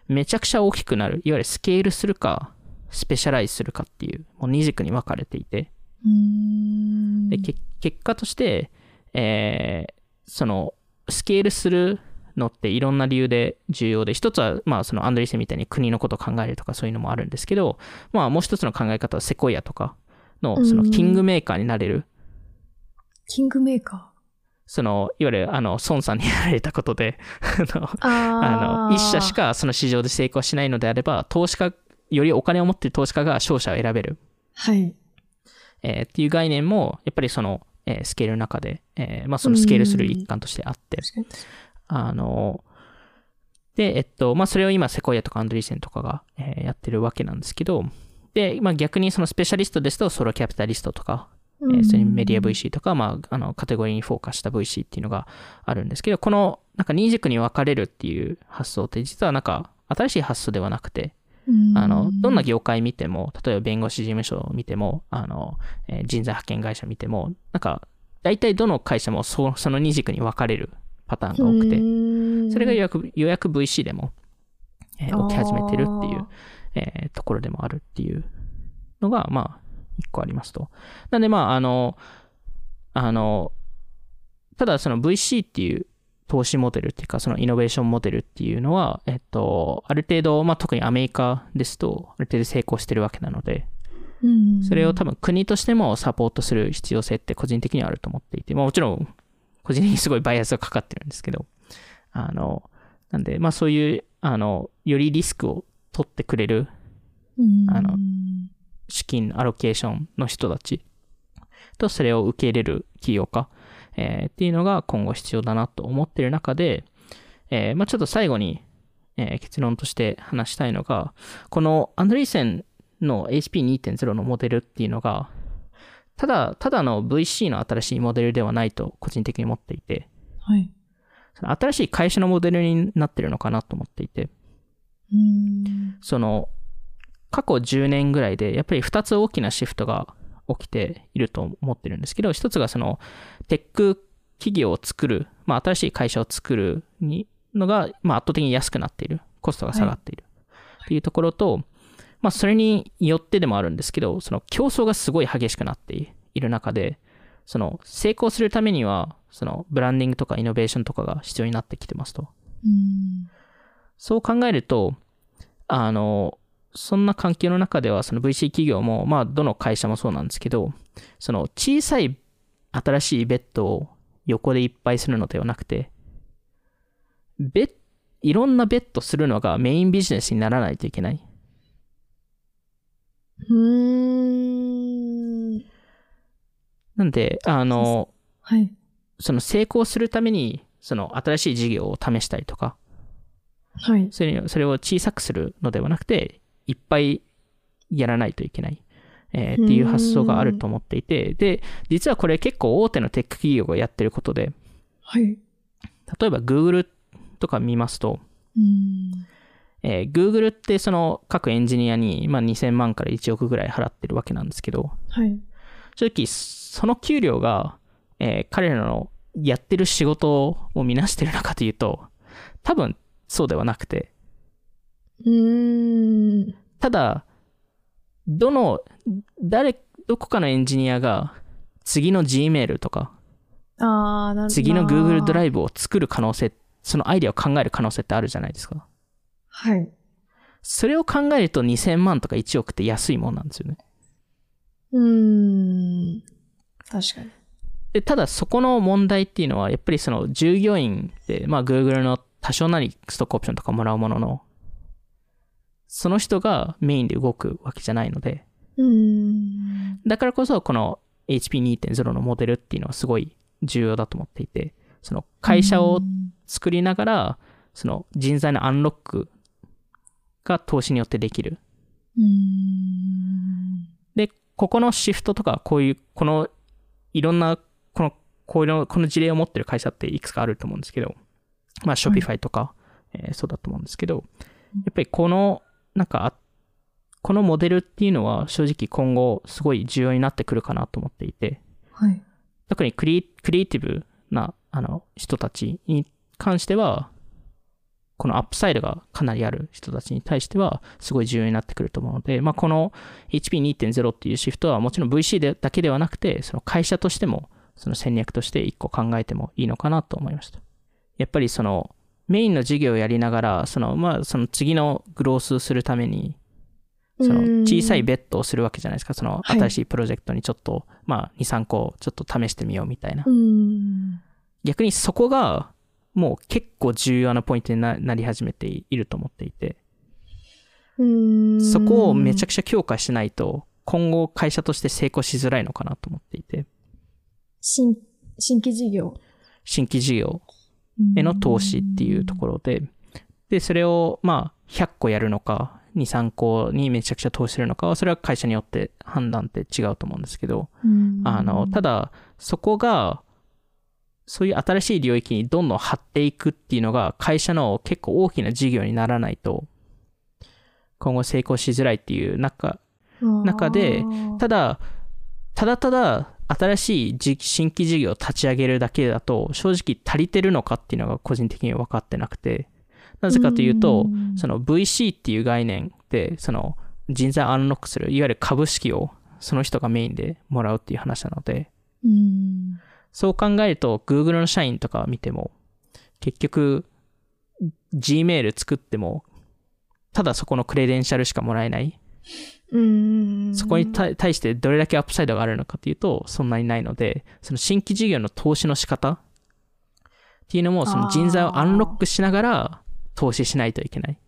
めちゃくちゃ大きくなるいわゆるスケールするかスペシャライズするかっていうもう二軸に分かれていてうん。で、け結果として、えーその、スケールするのっていろんな理由で重要で、一つは、まあ、そのアンドリーセンみたいに国のことを考えるとかそういうのもあるんですけど、まあ、もう一つの考え方はセコイアとかの、その、キングメーカーになれる、キングメーカその、いわゆる、あの、孫さんにやられたことで、あ [LAUGHS] の、一社し。かその市場で成功しないのであれば、投資家、よりお金を持っている投資家が勝者を選べる。はい。えーっていう概念も、やっぱりその、えースケールの中で、えーまあそのスケールする一環としてあって。あの、で、えっと、まあそれを今、セコイアとかアンドリーセンとかが、えーやってるわけなんですけど、で、まあ逆にそのスペシャリストですと、ソロキャピタリストとか、えーそれにメディア VC とか、まあ、あの、カテゴリーにフォーカスした VC っていうのがあるんですけど、この、なんか二軸に分かれるっていう発想って、実はなんか、新しい発想ではなくて、うん。あの、どんな業界見ても、例えば弁護士事務所を見ても、あの、えー人材派遣会社見ても、なんか、大体どの会社もそその二軸に分かれるパターンが多くて、てそれが予約、予約 VC でも、えー起き始めてるっていう、えーところでもあるっていうのが、まあ、一個ありますと。なんで、まあ、あの、あの、ただその VC っていう投資モデルっていうか、そのイノベーションモデルっていうのは、えっと、ある程度、まあ、特にアメリカですと、ある程度成功してるわけなので、それを多分国としてもサポートする必要性って個人的にはあると思っていて、まあ、もちろん個人的にすごいバイアスがかかってるんですけど、あの、なんで、まあそういう、あの、よりリスクを取ってくれる、あの資金アロケーションの人たちとそれを受け入れる企業家、えー、っていうのが今後必要だなと思っている中で、えー、まあちょっと最後に、えー、結論として話したいのが、このアンドリーセンの HP2.0 のモデルっていうのが、ただ、ただの VC の新しいモデルではないと個人的に思っていて、はい。その新しい会社のモデルになってるのかなと思っていて、その、過去10年ぐらいで、やっぱり2つ大きなシフトが起きていると思ってるんですけど、1つがその、テック企業を作る、まあ、新しい会社を作るにのが、まあ、圧倒的に安くなっている。コストが下がっている。っていうところと、まあ、それによってでもあるんですけど、その競争がすごい激しくなっている中で、その成功するためには、そのブランディングとかイノベーションとかが必要になってきてますと。そう考えると、あの、そんな環境の中では、その VC 企業も、まあ、どの会社もそうなんですけど、その小さい新しいベッドを横でいっぱいするのではなくて、ベいろんなベッドするのがメインビジネスにならないといけない。うん。なんで、あの、はい。その成功するために、その新しい事業を試したりとか、はい。それそれを小さくするのではなくて、いっぱいやらないといけない。えー、っていう発想があると思っていて、で、実はこれ結構大手のテック企業がやってることで、はい。例えば Google とか見ますと、えー、Google ってその各エンジニアに、まあ、2000万から1億ぐらい払ってるわけなんですけど、はい、正直その給料が、えー、彼らのやってる仕事を見なしてるのかというと、多分そうではなくて、うんただ、どの、誰、どこかのエンジニアが次の Gmail とか、あ次の Google ドライブを作る可能性、そのアイデアを考える可能性ってあるじゃないですか。はい。それを考えると2000万とか1億って安いもんなんですよね。うーん。確かに。で、ただそこの問題っていうのは、やっぱりその従業員って、まあ Google の多少なりストックオプションとかもらうものの、その人がメインで動くわけじゃないので、うん。だからこそこの HP2.0 のモデルっていうのはすごい重要だと思っていて、その会社を作りながら、その人材のアンロックが投資によってできる。で、ここのシフトとか、こういう、この、いろんな、この、こういうの、この事例を持ってる会社っていくつかあると思うんですけど、まあ、ショピファイとか、はい、えー、そうだと思うんですけど、やっぱりこの、なんか、このモデルっていうのは正直今後すごい重要になってくるかなと思っていて、はい、特にクリクリエイティブなあの人たちに関しては、このアップサイドがかなりある人たちに対しては、すごい重要になってくると思うので、まあ、この HP2.0 っていうシフトはもちろん VC でだけではなくて、その会社としても、その戦略として一個考えてもいいのかなと思いました。やっぱりその、メインの事業をやりながら、その、まあ、その次のグロースするために、その小さいベッドをするわけじゃないですか。その新しいプロジェクトにちょっと、はい、まあ、2、3個ちょっと試してみようみたいな。逆にそこが、もう結構重要なポイントになり始めていると思っていて、そこをめちゃくちゃ強化しないと、今後会社として成功しづらいのかなと思っていて。新、新規事業新規事業への投資っていうところで、で、それをまあ100個やるのか、2、3個にめちゃくちゃ投資するのかは、それは会社によって判断って違うと思うんですけど、あの、ただ、そこがそういう新しい領域にどんどん張っていくっていうのが会社の結構大きな事業にならないと今後成功しづらいっていう中中でただただただ新しい新規事業を立ち上げるだけだと正直足りてるのかっていうのが個人的には分かってなくてなぜかというとその VC っていう概念でその人材アンロックするいわゆる株式をその人がメインでもらうっていう話なのでそう考えると、Google の社員とか見ても、結局、Gmail 作っても、ただそこのクレデンシャルしかもらえない。そこに対してどれだけアップサイドがあるのかというと、そんなにないので、その新規事業の投資の仕方っていうのも、その人材をアンロックしながら投資しないといけない。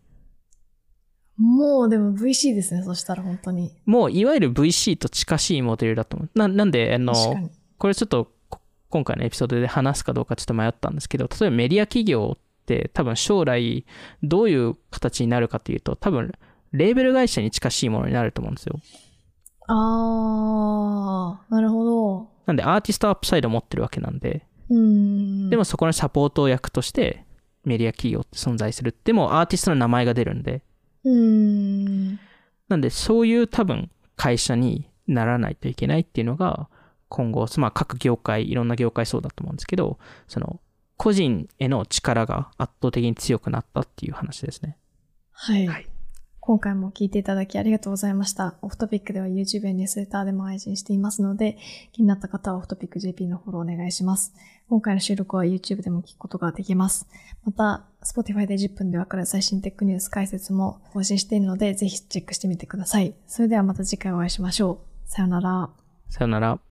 もうでも VC ですね、そしたら本当に。もういわゆる VC と近しいモデルだと思う。ななんで、あの。これちょっとこ今回のエピソードで話すかどうかちょっと迷ったんですけど、例えばメディア企業って多分将来どういう形になるかというと、多分レーベル会社に近しいものになると思うんですよ。あー、なるほど。なんでアーティストアップサイド持ってるわけなんで、うーん。でもそこのサポート役としてメディア企業って存在する。でもアーティストの名前が出るんで、うーん。なんでそういう多分会社にならないといけないっていうのが今後、まあ各業界、いろんな業界そうだと思うんですけど、その個人への力が圧倒的に強くなったっていう話ですね。はい。はい今回も聞いていただきありがとうございました。オフトピックでは YouTube やニュースレターでも配信していますので、気になった方はオフトピック JP のフォローお願いします。今回の収録は YouTube でも聞くことができます。また、Spotify で10分でわかる最新テックニュース解説も更新しているので、ぜひチェックしてみてください。それではまた次回お会いしましょう。さよなら。さよなら。